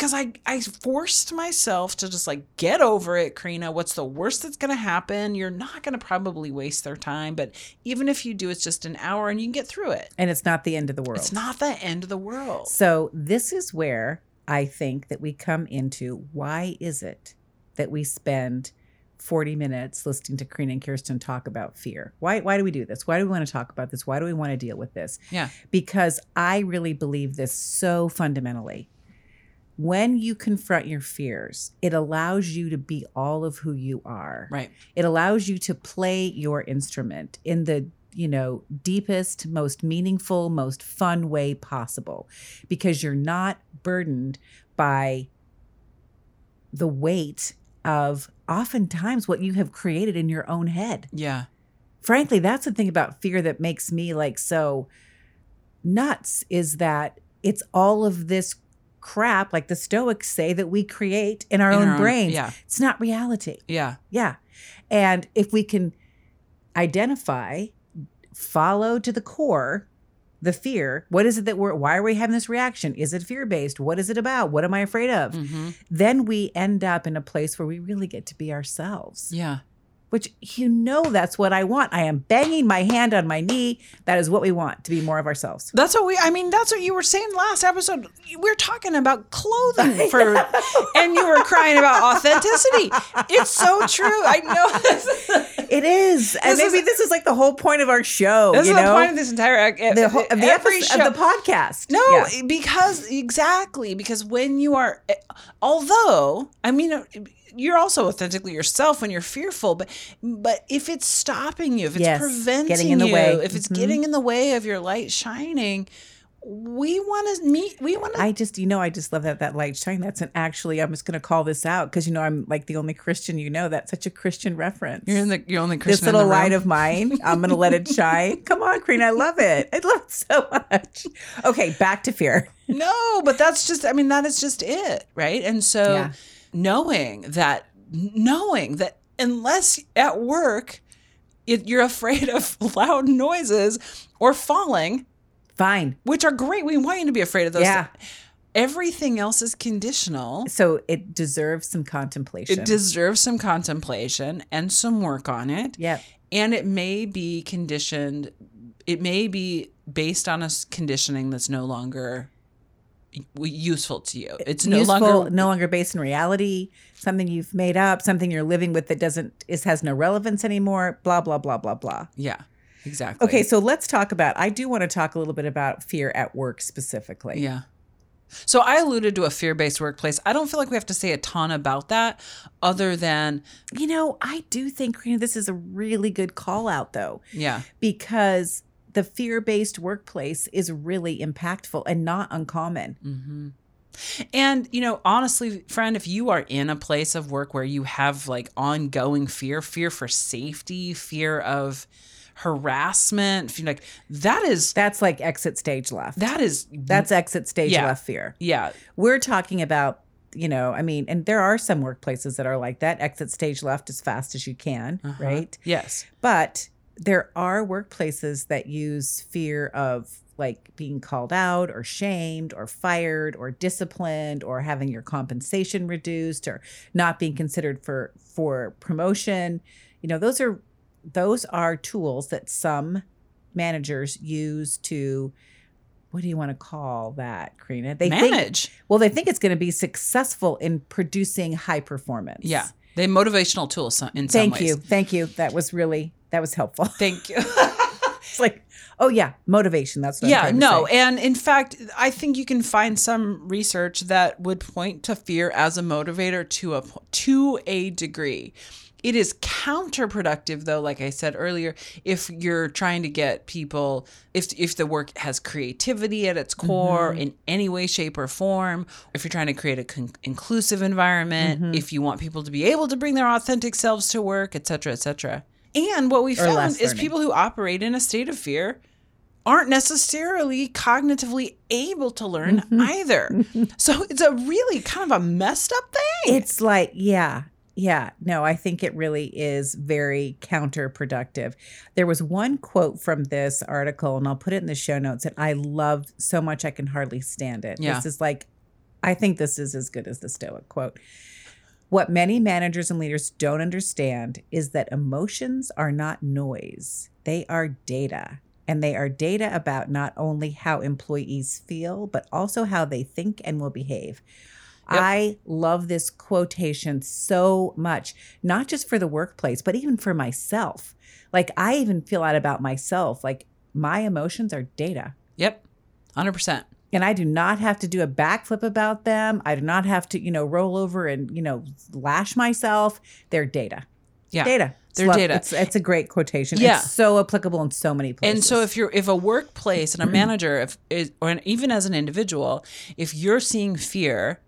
[SPEAKER 2] Because I, I forced myself to just like get over it, Karina. What's the worst that's going to happen? You're not going to probably waste their time. But even if you do, it's just an hour and you can get through it.
[SPEAKER 1] And it's not the end of the world.
[SPEAKER 2] It's not the end of the world.
[SPEAKER 1] So this is where I think that we come into why is it that we spend 40 minutes listening to Karina and Kirsten talk about fear? Why why do we do this? Why do we want to talk about this? Why do we want to deal with this?
[SPEAKER 2] Yeah.
[SPEAKER 1] Because I really believe this so fundamentally. When you confront your fears, it allows you to be all of who you are.
[SPEAKER 2] Right.
[SPEAKER 1] It allows you to play your instrument in the you know deepest most meaningful most fun way possible because you're not burdened by the weight of oftentimes what you have created in your own head
[SPEAKER 2] Yeah.
[SPEAKER 1] frankly that's the thing about fear that makes me like so nuts is that it's all of this crap like the stoics say that we create in our
[SPEAKER 2] In
[SPEAKER 1] own
[SPEAKER 2] our own- yeah.
[SPEAKER 1] it's not reality
[SPEAKER 2] Yeah.
[SPEAKER 1] yeah. And if we can identify, follow to the core the fear, what is it that we're, why are we having this reaction? Is it fear based? What is it about? What am I afraid of?
[SPEAKER 2] hmm
[SPEAKER 1] Then we end up in a place where we really get to be ourselves,
[SPEAKER 2] Yeah.
[SPEAKER 1] Which you know that's what I want. I am banging my hand on my knee. That is what we want to be more of ourselves.
[SPEAKER 2] That's what we. I mean, that's what you were saying last episode. We We're talking about clothing [LAUGHS] for, and you were crying about authenticity. It's so true. I know. [LAUGHS]
[SPEAKER 1] It is. And
[SPEAKER 2] This is-
[SPEAKER 1] maybe this is like the whole point of our show.
[SPEAKER 2] This is the point of this entire uh, ec-
[SPEAKER 1] the, whole, of the,
[SPEAKER 2] every
[SPEAKER 1] episode,
[SPEAKER 2] show.
[SPEAKER 1] of the podcast.
[SPEAKER 2] No,
[SPEAKER 1] Yeah.
[SPEAKER 2] because exactly because when you are, although I mean, you're also authentically yourself when you're fearful, but but if it's stopping you, if it's
[SPEAKER 1] Yes,
[SPEAKER 2] preventing you,
[SPEAKER 1] way.
[SPEAKER 2] if it's
[SPEAKER 1] Mhm.
[SPEAKER 2] getting in the way of your light shining, we want to meet. We want to.
[SPEAKER 1] I just, you know, I just love that that light shine. That's an actually, I'm just going to call this out because you know I'm like the only Christian you know. That's such a Christian reference.
[SPEAKER 2] You're in the. You're only
[SPEAKER 1] this
[SPEAKER 2] Christian in
[SPEAKER 1] little light of mine. I'm going to let it shine. [LAUGHS] Come on, Karina, I love it. I love it so much. Okay, back to fear.
[SPEAKER 2] No, but that's just. I mean, that is just it, right? And so.
[SPEAKER 1] Yeah.
[SPEAKER 2] Knowing that knowing that unless at work it, you're afraid of [LAUGHS] loud noises or falling,
[SPEAKER 1] Fine.
[SPEAKER 2] which are great. We want you to be afraid of those.
[SPEAKER 1] Yeah.
[SPEAKER 2] Everything else is conditional.
[SPEAKER 1] So it deserves some contemplation.
[SPEAKER 2] It deserves some contemplation and some work on it.
[SPEAKER 1] Yep.
[SPEAKER 2] And it may be conditioned, it may be based on a conditioning that's no longer useful to you. It's no
[SPEAKER 1] Useful,
[SPEAKER 2] longer
[SPEAKER 1] no longer based in reality, something you've made up, something you're living with that doesn't is has no relevance anymore, blah blah blah blah blah.
[SPEAKER 2] Yeah, exactly.
[SPEAKER 1] Okay, so let's talk about I do want to talk a little bit about fear at work specifically.
[SPEAKER 2] Yeah. So I alluded to a fear-based workplace. I don't feel like we have to say a ton about that other than
[SPEAKER 1] You know, I do think Karina, this is a really good call out though,
[SPEAKER 2] yeah.
[SPEAKER 1] because the fear-based workplace is really impactful and not uncommon.
[SPEAKER 2] Mm-hmm. And, you know, honestly, friend, if you are in a place of work where you have like ongoing fear, fear for safety, fear of harassment, fear, like that is,
[SPEAKER 1] That's like exit stage left.
[SPEAKER 2] that is,
[SPEAKER 1] That's exit stage
[SPEAKER 2] Yeah.
[SPEAKER 1] left fear.
[SPEAKER 2] yeah,
[SPEAKER 1] We're talking about, you know, I mean, and there are some workplaces that are like that exit stage left as fast as you can,
[SPEAKER 2] Uh-huh.
[SPEAKER 1] right?
[SPEAKER 2] yes.
[SPEAKER 1] But there are workplaces that use fear of like being called out or shamed or fired or disciplined or having your compensation reduced or not being considered for for promotion. You know, those are those are tools that some managers use to what do you want to call that, Karina? They think
[SPEAKER 2] Manage.
[SPEAKER 1] well, they think it's going to be successful in producing high performance.
[SPEAKER 2] yeah. They motivational tools in some ways.
[SPEAKER 1] Thank
[SPEAKER 2] ways.
[SPEAKER 1] you. Thank you. That was really that was helpful. [LAUGHS]
[SPEAKER 2] Thank you.
[SPEAKER 1] It's like, oh yeah, motivation. That's what I'm
[SPEAKER 2] yeah no and in fact i think you can find some research that would point to fear as a motivator to a to a degree it is counterproductive though like i said earlier if you're trying to get people if if the work has creativity at its core mm-hmm. in any way shape or form if you're trying to create a con- inclusive environment mm-hmm. if you want people to be able to bring their authentic selves to work et cetera et cetera and what we found is
[SPEAKER 1] learning.
[SPEAKER 2] people who operate in a state of fear aren't necessarily cognitively able to learn
[SPEAKER 1] Mm-hmm.
[SPEAKER 2] either. [LAUGHS] So it's a really kind of a messed up thing.
[SPEAKER 1] It's like, yeah, yeah. No, I think it really is very counterproductive. There was one quote from this article, and I'll put it in the show notes, and I love so much I can hardly stand it.
[SPEAKER 2] Yeah.
[SPEAKER 1] This is like, I think this is as good as the Stoic quote. What many managers and leaders don't understand is that emotions are not noise, they are data. And they are data about not only how employees feel, but also how they think and will behave. I love this quotation so much, not just for the workplace, but even for myself. Like, I even feel out about myself. Like, my emotions are data.
[SPEAKER 2] yep. 100%.
[SPEAKER 1] And I do not have to do a backflip about them. I do not have to, you know, roll over and, you know, lash myself. They're data.
[SPEAKER 2] Yeah.
[SPEAKER 1] Data.
[SPEAKER 2] They're
[SPEAKER 1] love-
[SPEAKER 2] data.
[SPEAKER 1] It's, it's a great quotation.
[SPEAKER 2] Yeah.
[SPEAKER 1] It's so applicable in so many places.
[SPEAKER 2] And so if you're if a workplace and a manager if is or an, even as an individual, if you're seeing fear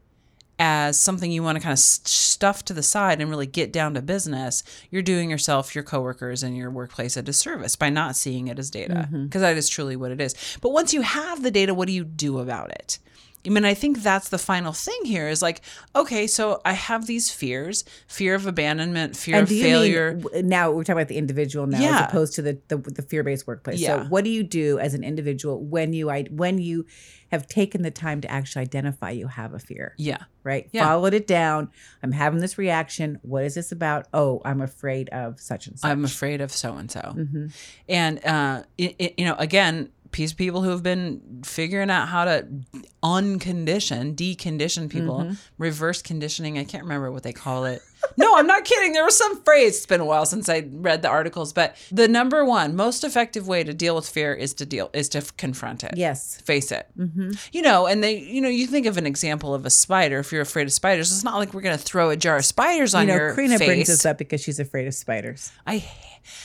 [SPEAKER 2] as something you want to kind of stuff to the side and really get down to business, you're doing yourself, your coworkers, and your workplace a disservice by not seeing it as data mm-hmm. because that is truly what it is. But once you have the data, what do you do about it? I mean, I think that's the final thing here is like, okay, so I have these fears fear of abandonment, fear
[SPEAKER 1] and
[SPEAKER 2] of failure.
[SPEAKER 1] mean now we're talking about the individual now
[SPEAKER 2] Yeah.
[SPEAKER 1] as opposed to the the, the fear based workplace.
[SPEAKER 2] Yeah.
[SPEAKER 1] So what do you do as an individual when you when you have taken the time to actually identify you have a fear,
[SPEAKER 2] yeah.
[SPEAKER 1] right?
[SPEAKER 2] Yeah.
[SPEAKER 1] Followed it down. I'm having this reaction. What is this about? Oh, I'm afraid of such and such.
[SPEAKER 2] I'm afraid of so and so.
[SPEAKER 1] Mhm.
[SPEAKER 2] And uh, it, it, you know, again, piece of people who have been figuring out how to uncondition, decondition people,
[SPEAKER 1] Mm-hmm.
[SPEAKER 2] reverse conditioning. I can't remember what they call it. [LAUGHS] no, I'm not kidding. There was some phrase. It's been a while since I read the articles, but the number one most effective way to deal with fear is to deal is to confront it.
[SPEAKER 1] Yes.
[SPEAKER 2] Face it.
[SPEAKER 1] Mm-hmm.
[SPEAKER 2] You know, and they, you know, you think of an example of a spider. If you're afraid of spiders, it's not like we're going to throw a jar of spiders on
[SPEAKER 1] You know,
[SPEAKER 2] your
[SPEAKER 1] Karina
[SPEAKER 2] face.
[SPEAKER 1] brings this up because she's afraid of spiders.
[SPEAKER 2] I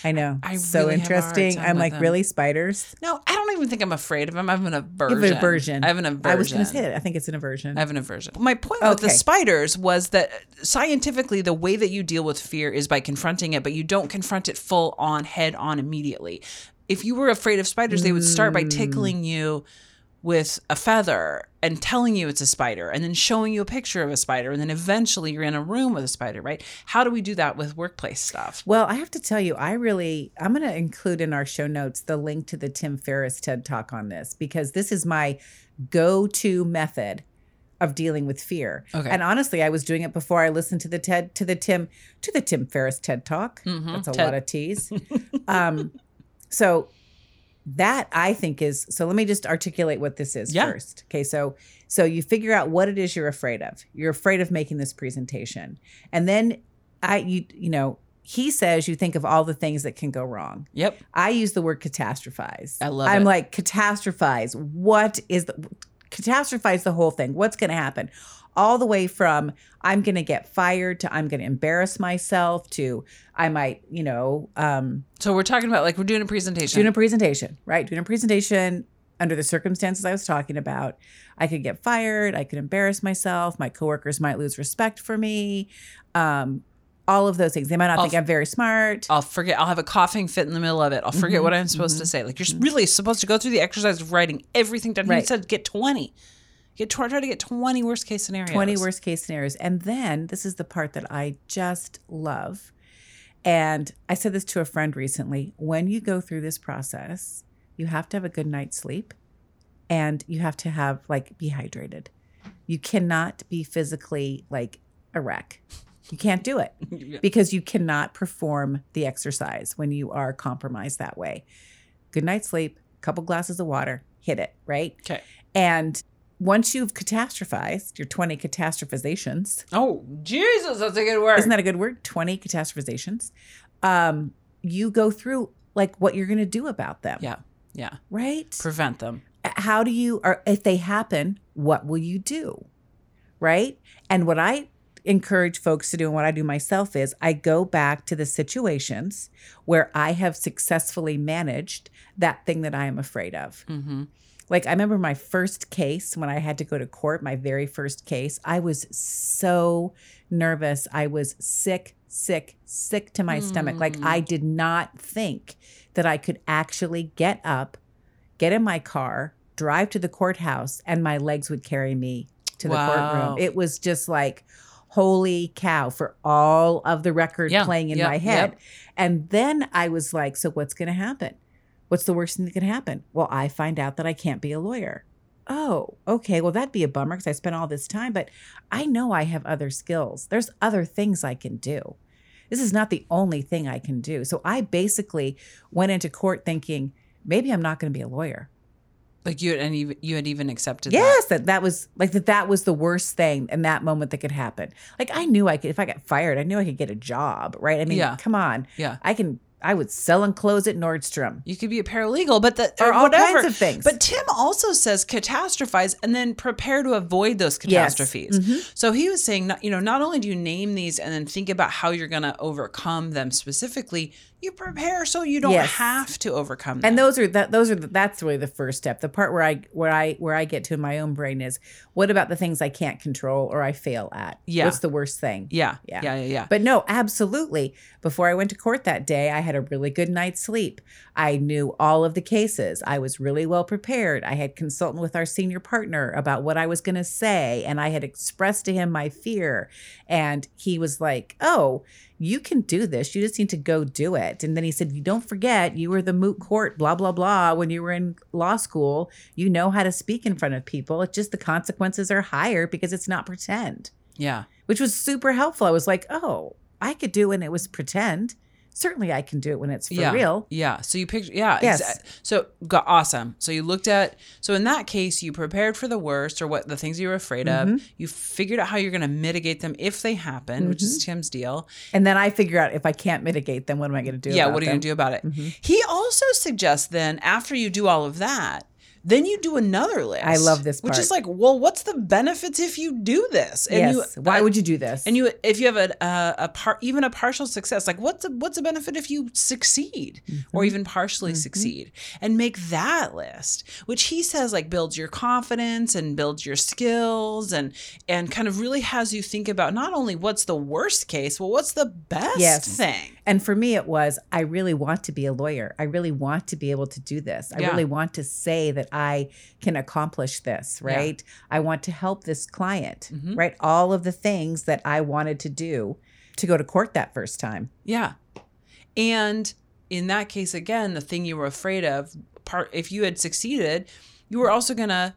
[SPEAKER 1] I know.
[SPEAKER 2] I
[SPEAKER 1] so
[SPEAKER 2] really have a hard
[SPEAKER 1] interesting. I'm like,
[SPEAKER 2] them.
[SPEAKER 1] really spiders?
[SPEAKER 2] No, I don't even think I'm afraid of them. I have an aversion.
[SPEAKER 1] have an aversion.
[SPEAKER 2] I have an aversion.
[SPEAKER 1] I was going to say that. I think it's an aversion.
[SPEAKER 2] I have an aversion. My point with the spiders was that scientifically, the way that you deal with fear is by confronting it, but you don't confront it full on, head on immediately. If you were afraid of spiders, they would start by
[SPEAKER 1] Mm.
[SPEAKER 2] tickling you with a feather and telling you it's a spider and then showing you a picture of a spider and then eventually you're in a room with a spider, right? How do we do that with workplace stuff?
[SPEAKER 1] Well, I have to tell you, I really, I'm going to include in our show notes the link to the Tim Ferriss TED Talk on this because this is my go to method of dealing with fear.
[SPEAKER 2] Okay.
[SPEAKER 1] And honestly, I was doing it before I listened to the TED, to the Tim, to the Tim Ferriss TED Talk.
[SPEAKER 2] Mhm.
[SPEAKER 1] That's a
[SPEAKER 2] TED.
[SPEAKER 1] lot of T's. [LAUGHS] um, so that I think is so let me just articulate what this is
[SPEAKER 2] Yeah.
[SPEAKER 1] first. Okay, so so you figure out what it is you're afraid of. You're afraid of making this presentation. And then I you you know, he says you think of all the things that can go wrong.
[SPEAKER 2] Yep.
[SPEAKER 1] I use the word catastrophize.
[SPEAKER 2] I love it.
[SPEAKER 1] I'm
[SPEAKER 2] it.
[SPEAKER 1] like catastrophize. What is the catastrophize the whole thing? What's going to happen? All the way from I'm going to get fired to I'm going to embarrass myself to I might, you know, um,
[SPEAKER 2] So we're talking about like we're doing a presentation.
[SPEAKER 1] doing a presentation, right? Doing a presentation under the circumstances I was talking about. I could get fired. I could embarrass myself. My coworkers might lose respect for me. Um, all of those things. They might not
[SPEAKER 2] I'll
[SPEAKER 1] think I'm very smart.
[SPEAKER 2] I'll forget. I'll have a coughing fit in the middle of it. I'll forget
[SPEAKER 1] Mhm,
[SPEAKER 2] what I'm supposed to say. Like you're really supposed to go through the exercise of writing everything down. He said get 20. Get tw- try to get 20 worst case scenarios.
[SPEAKER 1] 20 worst case scenarios. And then this is the part that I just love. And I said this to a friend recently. When you go through this process, you have to have a good night's sleep and you have to have like be hydrated. You cannot be physically like a wreck. You can't do it [LAUGHS]
[SPEAKER 2] Yeah.
[SPEAKER 1] because you cannot perform the exercise when you are compromised that way. Good night's sleep, couple glasses of water, hit it, right?
[SPEAKER 2] Okay.
[SPEAKER 1] And once you've catastrophized your 20 catastrophizations,
[SPEAKER 2] Oh, Jesus, that's a good word.
[SPEAKER 1] isn't that a good word? 20 catastrophizations. Um, you go through like what you're going to do about them.
[SPEAKER 2] Yeah. Yeah.
[SPEAKER 1] Right?
[SPEAKER 2] Prevent them.
[SPEAKER 1] How do you, or if they happen, what will you do? Right? And what I encourage folks to do and what I do myself is I go back to the situations where I have successfully managed that thing that I am afraid of.
[SPEAKER 2] Mm-hmm.
[SPEAKER 1] Like I remember my first case when I had to go to court, my very first case, I was so nervous. I was sick, sick, sick to my stomach. Like
[SPEAKER 2] Mm.
[SPEAKER 1] I did not think that I could actually get up, get in my car, drive to the courthouse and my legs would carry me to the
[SPEAKER 2] Wow.
[SPEAKER 1] courtroom. It was just like holy cow for all of the record
[SPEAKER 2] Yeah,
[SPEAKER 1] playing in
[SPEAKER 2] yep,
[SPEAKER 1] my head.
[SPEAKER 2] yep.
[SPEAKER 1] And then I was like, so what's going to happen? What's the worst thing that can happen? Well, I find out that I can't be a lawyer. Oh, okay. Well, that'd be a bummer because I spent all this time, but I know I have other skills. There's other things I can do. This is not the only thing I can do. So I basically went into court thinking maybe I'm not going to be a lawyer.
[SPEAKER 2] Like you had, and you, you had even accepted that.
[SPEAKER 1] Yes, that that was like that. That was the worst thing in that moment that could happen. Like I knew I could if I got fired, I knew I could get a job. Right? I mean,
[SPEAKER 2] Yeah.
[SPEAKER 1] come on.
[SPEAKER 2] Yeah.
[SPEAKER 1] I can. I would sell and close at Nordstrom.
[SPEAKER 2] You could be a paralegal, but the,
[SPEAKER 1] Or all
[SPEAKER 2] whatever.
[SPEAKER 1] kinds of things.
[SPEAKER 2] But Tim also says catastrophize and then prepare to avoid those
[SPEAKER 1] Yes.
[SPEAKER 2] catastrophes.
[SPEAKER 1] Mhm.
[SPEAKER 2] So he was saying, you know, not only do you name these and then think about how you're going to overcome them specifically, you prepare so you don't
[SPEAKER 1] Yes.
[SPEAKER 2] have to overcome them.
[SPEAKER 1] And those are that those are the, that's really the first step. The part where I where I where I get to in my own brain is what about the things I can't control or I fail at?
[SPEAKER 2] Yeah.
[SPEAKER 1] What's the worst thing?
[SPEAKER 2] yeah,
[SPEAKER 1] Yeah.
[SPEAKER 2] yeah, yeah, yeah.
[SPEAKER 1] But no, absolutely. Before I went to court that day, I had a really good night's sleep. I knew all of the cases. I was really well prepared. I had consulted with our senior partner about what I was going to say, and I had expressed to him my fear. And he was like, Oh, you can do this. You just need to go do it. And then he said, You don't forget, you were the moot court, blah, blah, blah, when you were in law school. You know how to speak in front of people. It's just the consequences are higher because it's not pretend
[SPEAKER 2] yeah.
[SPEAKER 1] which was super helpful. I was like, oh, I could do it when it was pretend. Certainly I can do it when it's for
[SPEAKER 2] yeah.
[SPEAKER 1] real.
[SPEAKER 2] Yeah. So you picked, yeah.
[SPEAKER 1] Yes.
[SPEAKER 2] exa- So got awesome. So you looked at, so in that case, you prepared for the worst or what the things you were afraid
[SPEAKER 1] Mm-hmm.
[SPEAKER 2] of. You figured out how you're going to mitigate them if they happen, which
[SPEAKER 1] Mm-hmm.
[SPEAKER 2] is Tim's deal.
[SPEAKER 1] And then I figure out if I can't mitigate them, what am I going to do?
[SPEAKER 2] yeah. What are you going to do about it?
[SPEAKER 1] Mm-hmm.
[SPEAKER 2] He also suggests then after you do all of that, then you do another list.
[SPEAKER 1] I love this
[SPEAKER 2] Which is like, well, what's the benefits if you do this? And
[SPEAKER 1] yes.
[SPEAKER 2] you,
[SPEAKER 1] Why
[SPEAKER 2] uh,
[SPEAKER 1] would you do this?
[SPEAKER 2] And you, if you have a a, a part, even a partial success, like what's a, what's a benefit if you succeed or
[SPEAKER 1] Mm-hmm.
[SPEAKER 2] even partially succeed, and make that list, which he says like builds your confidence and builds your skills and and kind of really has you think about not only what's the worst case, well, what's the best
[SPEAKER 1] Yes.
[SPEAKER 2] thing.
[SPEAKER 1] And for me, it was I really want to be a lawyer. I really want to be able to do this. I
[SPEAKER 2] Yeah.
[SPEAKER 1] really want to say that that I can accomplish this,
[SPEAKER 2] Yeah.
[SPEAKER 1] right? I want to help this client,
[SPEAKER 2] Mhm.
[SPEAKER 1] right? All of the things that I wanted to do to go to court that first time.
[SPEAKER 2] Yeah. And in that case, again, the thing you were afraid of, part if you had succeeded, you were also gonna,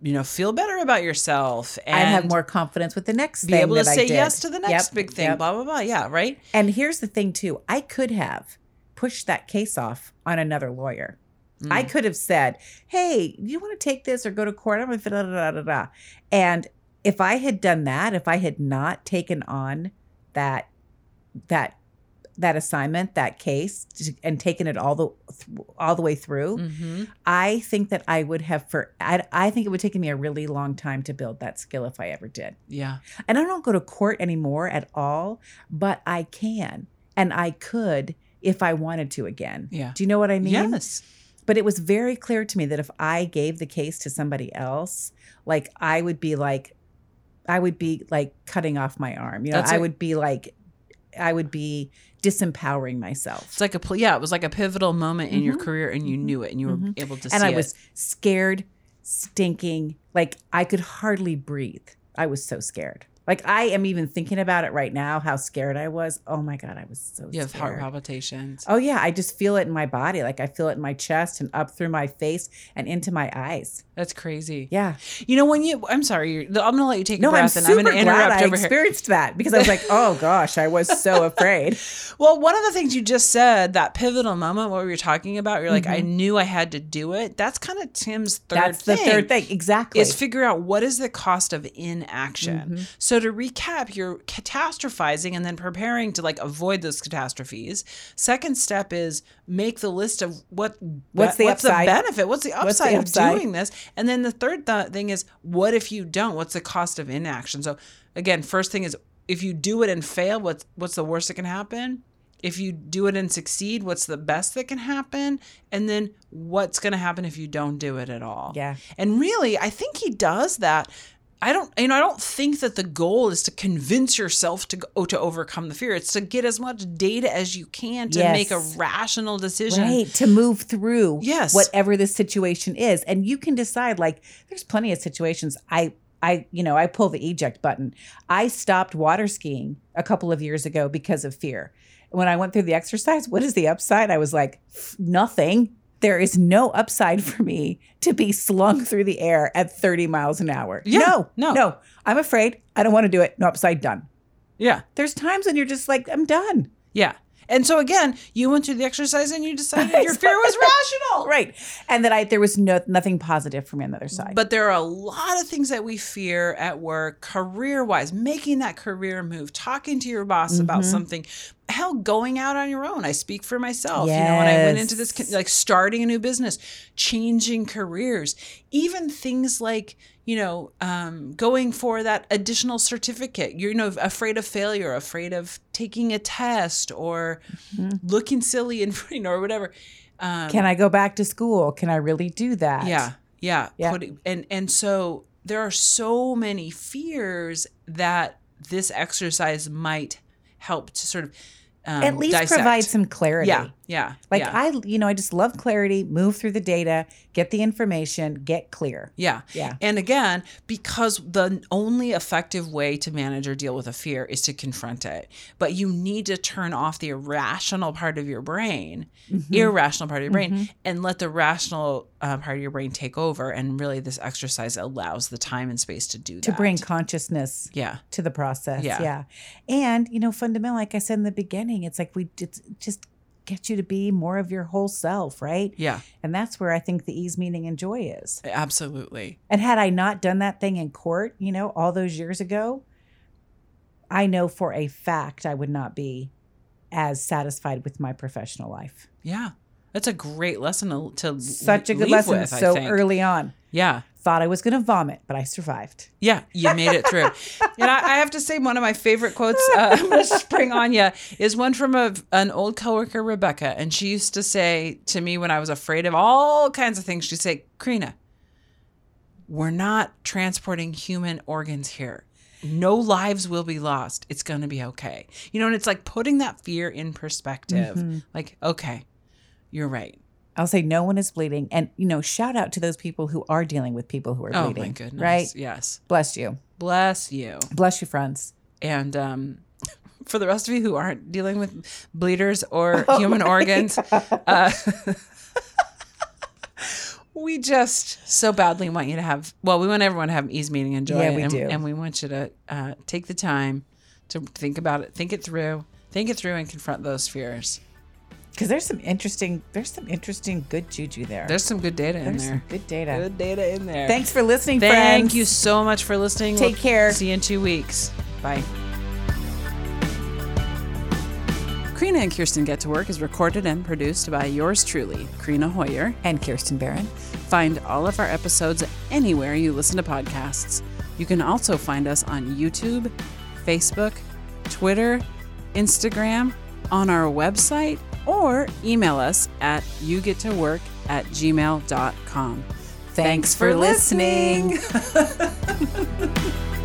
[SPEAKER 2] you know, feel better about yourself and
[SPEAKER 1] have more confidence with the next thing.
[SPEAKER 2] be able to say yes to the next
[SPEAKER 1] Yep,
[SPEAKER 2] big thing.
[SPEAKER 1] yep.
[SPEAKER 2] Blah blah blah. Yeah. Right.
[SPEAKER 1] And here's the thing too. I could have pushed that case off on another lawyer. I
[SPEAKER 2] Mm.
[SPEAKER 1] could have said, "Hey, do you want to take this or go to court?" I'm like, da, da, da, da, da. And if I had done that, if I had not taken on that that that assignment, that case, and taken it all the all the way through,
[SPEAKER 2] Mhm.
[SPEAKER 1] I think that I would have for I, I think it would take me a really long time to build that skill if I ever did.
[SPEAKER 2] Yeah.
[SPEAKER 1] And I don't go to court anymore at all, but I can and I could if I wanted to again.
[SPEAKER 2] Yeah.
[SPEAKER 1] Do you know what I mean?
[SPEAKER 2] Yes.
[SPEAKER 1] But it was very clear to me that if I gave the case to somebody else, like I would be like, I would be like cutting off my arm. You know,
[SPEAKER 2] That's
[SPEAKER 1] I would be like, I would be disempowering myself.
[SPEAKER 2] It's like a yeah. It was like a pivotal moment in your
[SPEAKER 1] Mhm.
[SPEAKER 2] career, and you
[SPEAKER 1] Mhm.
[SPEAKER 2] knew it, and you were
[SPEAKER 1] Mhm.
[SPEAKER 2] able to.
[SPEAKER 1] and I
[SPEAKER 2] it.
[SPEAKER 1] was scared, stinking, like I could hardly breathe. I was so scared. Like I am even thinking about it right now, how scared I was. Oh my God, I was so
[SPEAKER 2] You have
[SPEAKER 1] scared.
[SPEAKER 2] heart palpitations.
[SPEAKER 1] Oh yeah, I just feel it in my body. Like I feel it in my chest and up through my face and into my eyes.
[SPEAKER 2] That's crazy.
[SPEAKER 1] Yeah.
[SPEAKER 2] You know when you. I'm sorry. You're, I'm gonna let you take a
[SPEAKER 1] No, I'm
[SPEAKER 2] breath, and I'm
[SPEAKER 1] super
[SPEAKER 2] gonna
[SPEAKER 1] glad
[SPEAKER 2] interrupt
[SPEAKER 1] I
[SPEAKER 2] over here.
[SPEAKER 1] experienced that because I was like, oh gosh, I was so [LAUGHS] afraid.
[SPEAKER 2] Well, one of the things you just said, that pivotal moment, what we were talking about, you're like, I knew I had to do it. That's kind of Tim's third
[SPEAKER 1] Mm-hmm. That's the
[SPEAKER 2] thing.
[SPEAKER 1] third thing. Exactly.
[SPEAKER 2] Is figure out what is the cost of inaction.
[SPEAKER 1] Mm-hmm.
[SPEAKER 2] So to recap, you're catastrophizing and then preparing to like avoid those catastrophes. Second step is make the list of what
[SPEAKER 1] What's the
[SPEAKER 2] what's
[SPEAKER 1] upside?
[SPEAKER 2] the benefit, what's the
[SPEAKER 1] What's the
[SPEAKER 2] upside of
[SPEAKER 1] upside?
[SPEAKER 2] doing this, and then the third th- thing is what if you don't? What's the cost of inaction? So again, first thing is if you do it and fail, what's what's the worst that can happen? If you do it and succeed, what's the best that can happen? And then what's going to happen if you don't do it at all?
[SPEAKER 1] Yeah.
[SPEAKER 2] And really, I think he does that. I don't, you know, I don't think that the goal is to convince yourself to go to overcome the fear. It's to get as much data as you can to
[SPEAKER 1] Yes.
[SPEAKER 2] make a rational decision.
[SPEAKER 1] Right. To move through
[SPEAKER 2] Yes.
[SPEAKER 1] whatever the situation is. And you can decide, like, there's plenty of situations I I, you know, I pull the eject button. I stopped water skiing a couple of years ago because of fear. When I went through the exercise, what is the upside? I was like, nothing. There is no upside for me to be slung through the air at 30 miles an hour.
[SPEAKER 2] Yeah,
[SPEAKER 1] no,
[SPEAKER 2] no.
[SPEAKER 1] no. I'm afraid. I don't want to do it. No upside, done.
[SPEAKER 2] Yeah,
[SPEAKER 1] There's times when you're just like, I'm done.
[SPEAKER 2] yeah. And so again, you went through the exercise and you decided [LAUGHS] your fear was rational. [LAUGHS]
[SPEAKER 1] Right. And that I there was no nothing positive for me on the other side.
[SPEAKER 2] But there are a lot of things that we fear at work, career wise, making that career move, talking to your boss about
[SPEAKER 1] Mhm.
[SPEAKER 2] something, hell, going out on your own. I speak for myself. You know, when I went into this, like starting a new business, changing careers, even things like, you know, um, going for that additional certificate. You're, you know, afraid of failure, afraid of taking a test or looking silly in, [LAUGHS] you know, or whatever. Um,
[SPEAKER 1] Can I go back to school? Can I really do that?
[SPEAKER 2] yeah, yeah,
[SPEAKER 1] Yeah.
[SPEAKER 2] Put- and and so there are so many fears that this exercise might help to sort of um,
[SPEAKER 1] At least
[SPEAKER 2] dissect.
[SPEAKER 1] provide some clarity.
[SPEAKER 2] Yeah, yeah,
[SPEAKER 1] Like
[SPEAKER 2] yeah,
[SPEAKER 1] I, you know, I just love clarity, move through the data, get the information, get clear.
[SPEAKER 2] yeah.
[SPEAKER 1] Yeah.
[SPEAKER 2] And again, because the only effective way to manage or deal with a fear is to confront it. But you need to turn off the irrational part of your brain,
[SPEAKER 1] Mm-hmm.
[SPEAKER 2] irrational part of your brain, and let the rational uh, part of your brain take over. And really, this exercise allows the time and space to do that.
[SPEAKER 1] To bring consciousness
[SPEAKER 2] yeah.
[SPEAKER 1] to the process.
[SPEAKER 2] Yeah.
[SPEAKER 1] Yeah. And, you know, fundamentally, like I said in the beginning, it's like we it's just get you to be more of your whole self, right?
[SPEAKER 2] Yeah,
[SPEAKER 1] And that's where I think the ease, meaning, and joy is.
[SPEAKER 2] absolutely.
[SPEAKER 1] And had I not done that thing in court, you know, all those years ago, I know for a fact I would not be as satisfied with my professional life.
[SPEAKER 2] Yeah. That's a great lesson to, to
[SPEAKER 1] Such a good lesson
[SPEAKER 2] with,
[SPEAKER 1] so early on.
[SPEAKER 2] Yeah.
[SPEAKER 1] Thought I was going to vomit, but I survived.
[SPEAKER 2] Yeah, you made it through. [LAUGHS] and I, I have to say, one of my favorite quotes uh, I'm going to spring on you is one from a, an old coworker, Rebecca. And she used to say to me when I was afraid of all kinds of things, she'd say, Karina, we're not transporting human organs here. No lives will be lost. It's going to be okay. You know, and it's like putting that fear in perspective.
[SPEAKER 1] Mm-hmm.
[SPEAKER 2] Like, okay, you're right.
[SPEAKER 1] I'll say no one is bleeding. And, you know, shout out to those people who are dealing with people who are
[SPEAKER 2] Oh
[SPEAKER 1] bleeding.
[SPEAKER 2] my goodness.
[SPEAKER 1] Right?
[SPEAKER 2] Yes.
[SPEAKER 1] Bless you.
[SPEAKER 2] Bless you.
[SPEAKER 1] Bless you, friends.
[SPEAKER 2] And um, [LAUGHS] for the rest of you who aren't dealing with bleeders or [LAUGHS]
[SPEAKER 1] Oh
[SPEAKER 2] human organs, uh, [LAUGHS] we just so badly want you to have, well, we want everyone to have ease, meeting and joy.
[SPEAKER 1] Yeah, we
[SPEAKER 2] and,
[SPEAKER 1] do.
[SPEAKER 2] And we want you to uh, take the time to think about it, think it through, think it through, and confront those fears.
[SPEAKER 1] Because there's some interesting, there's some interesting good juju there.
[SPEAKER 2] There's some good data in there.
[SPEAKER 1] some good data.
[SPEAKER 2] Good data in there.
[SPEAKER 1] Thanks for listening,
[SPEAKER 2] Thank
[SPEAKER 1] friends.
[SPEAKER 2] you so much for listening.
[SPEAKER 1] Take care.
[SPEAKER 2] See you in two weeks. Bye. Karina and Kirsten Get to Work is recorded and produced by yours truly, Karina Hoyer.
[SPEAKER 1] And Kirsten Barron.
[SPEAKER 2] Find all of our episodes anywhere you listen to podcasts. You can also find us on YouTube, Facebook, Twitter, Instagram, on our website, or email us at yougettowork at gmail.com.
[SPEAKER 1] Thanks for listening. [LAUGHS]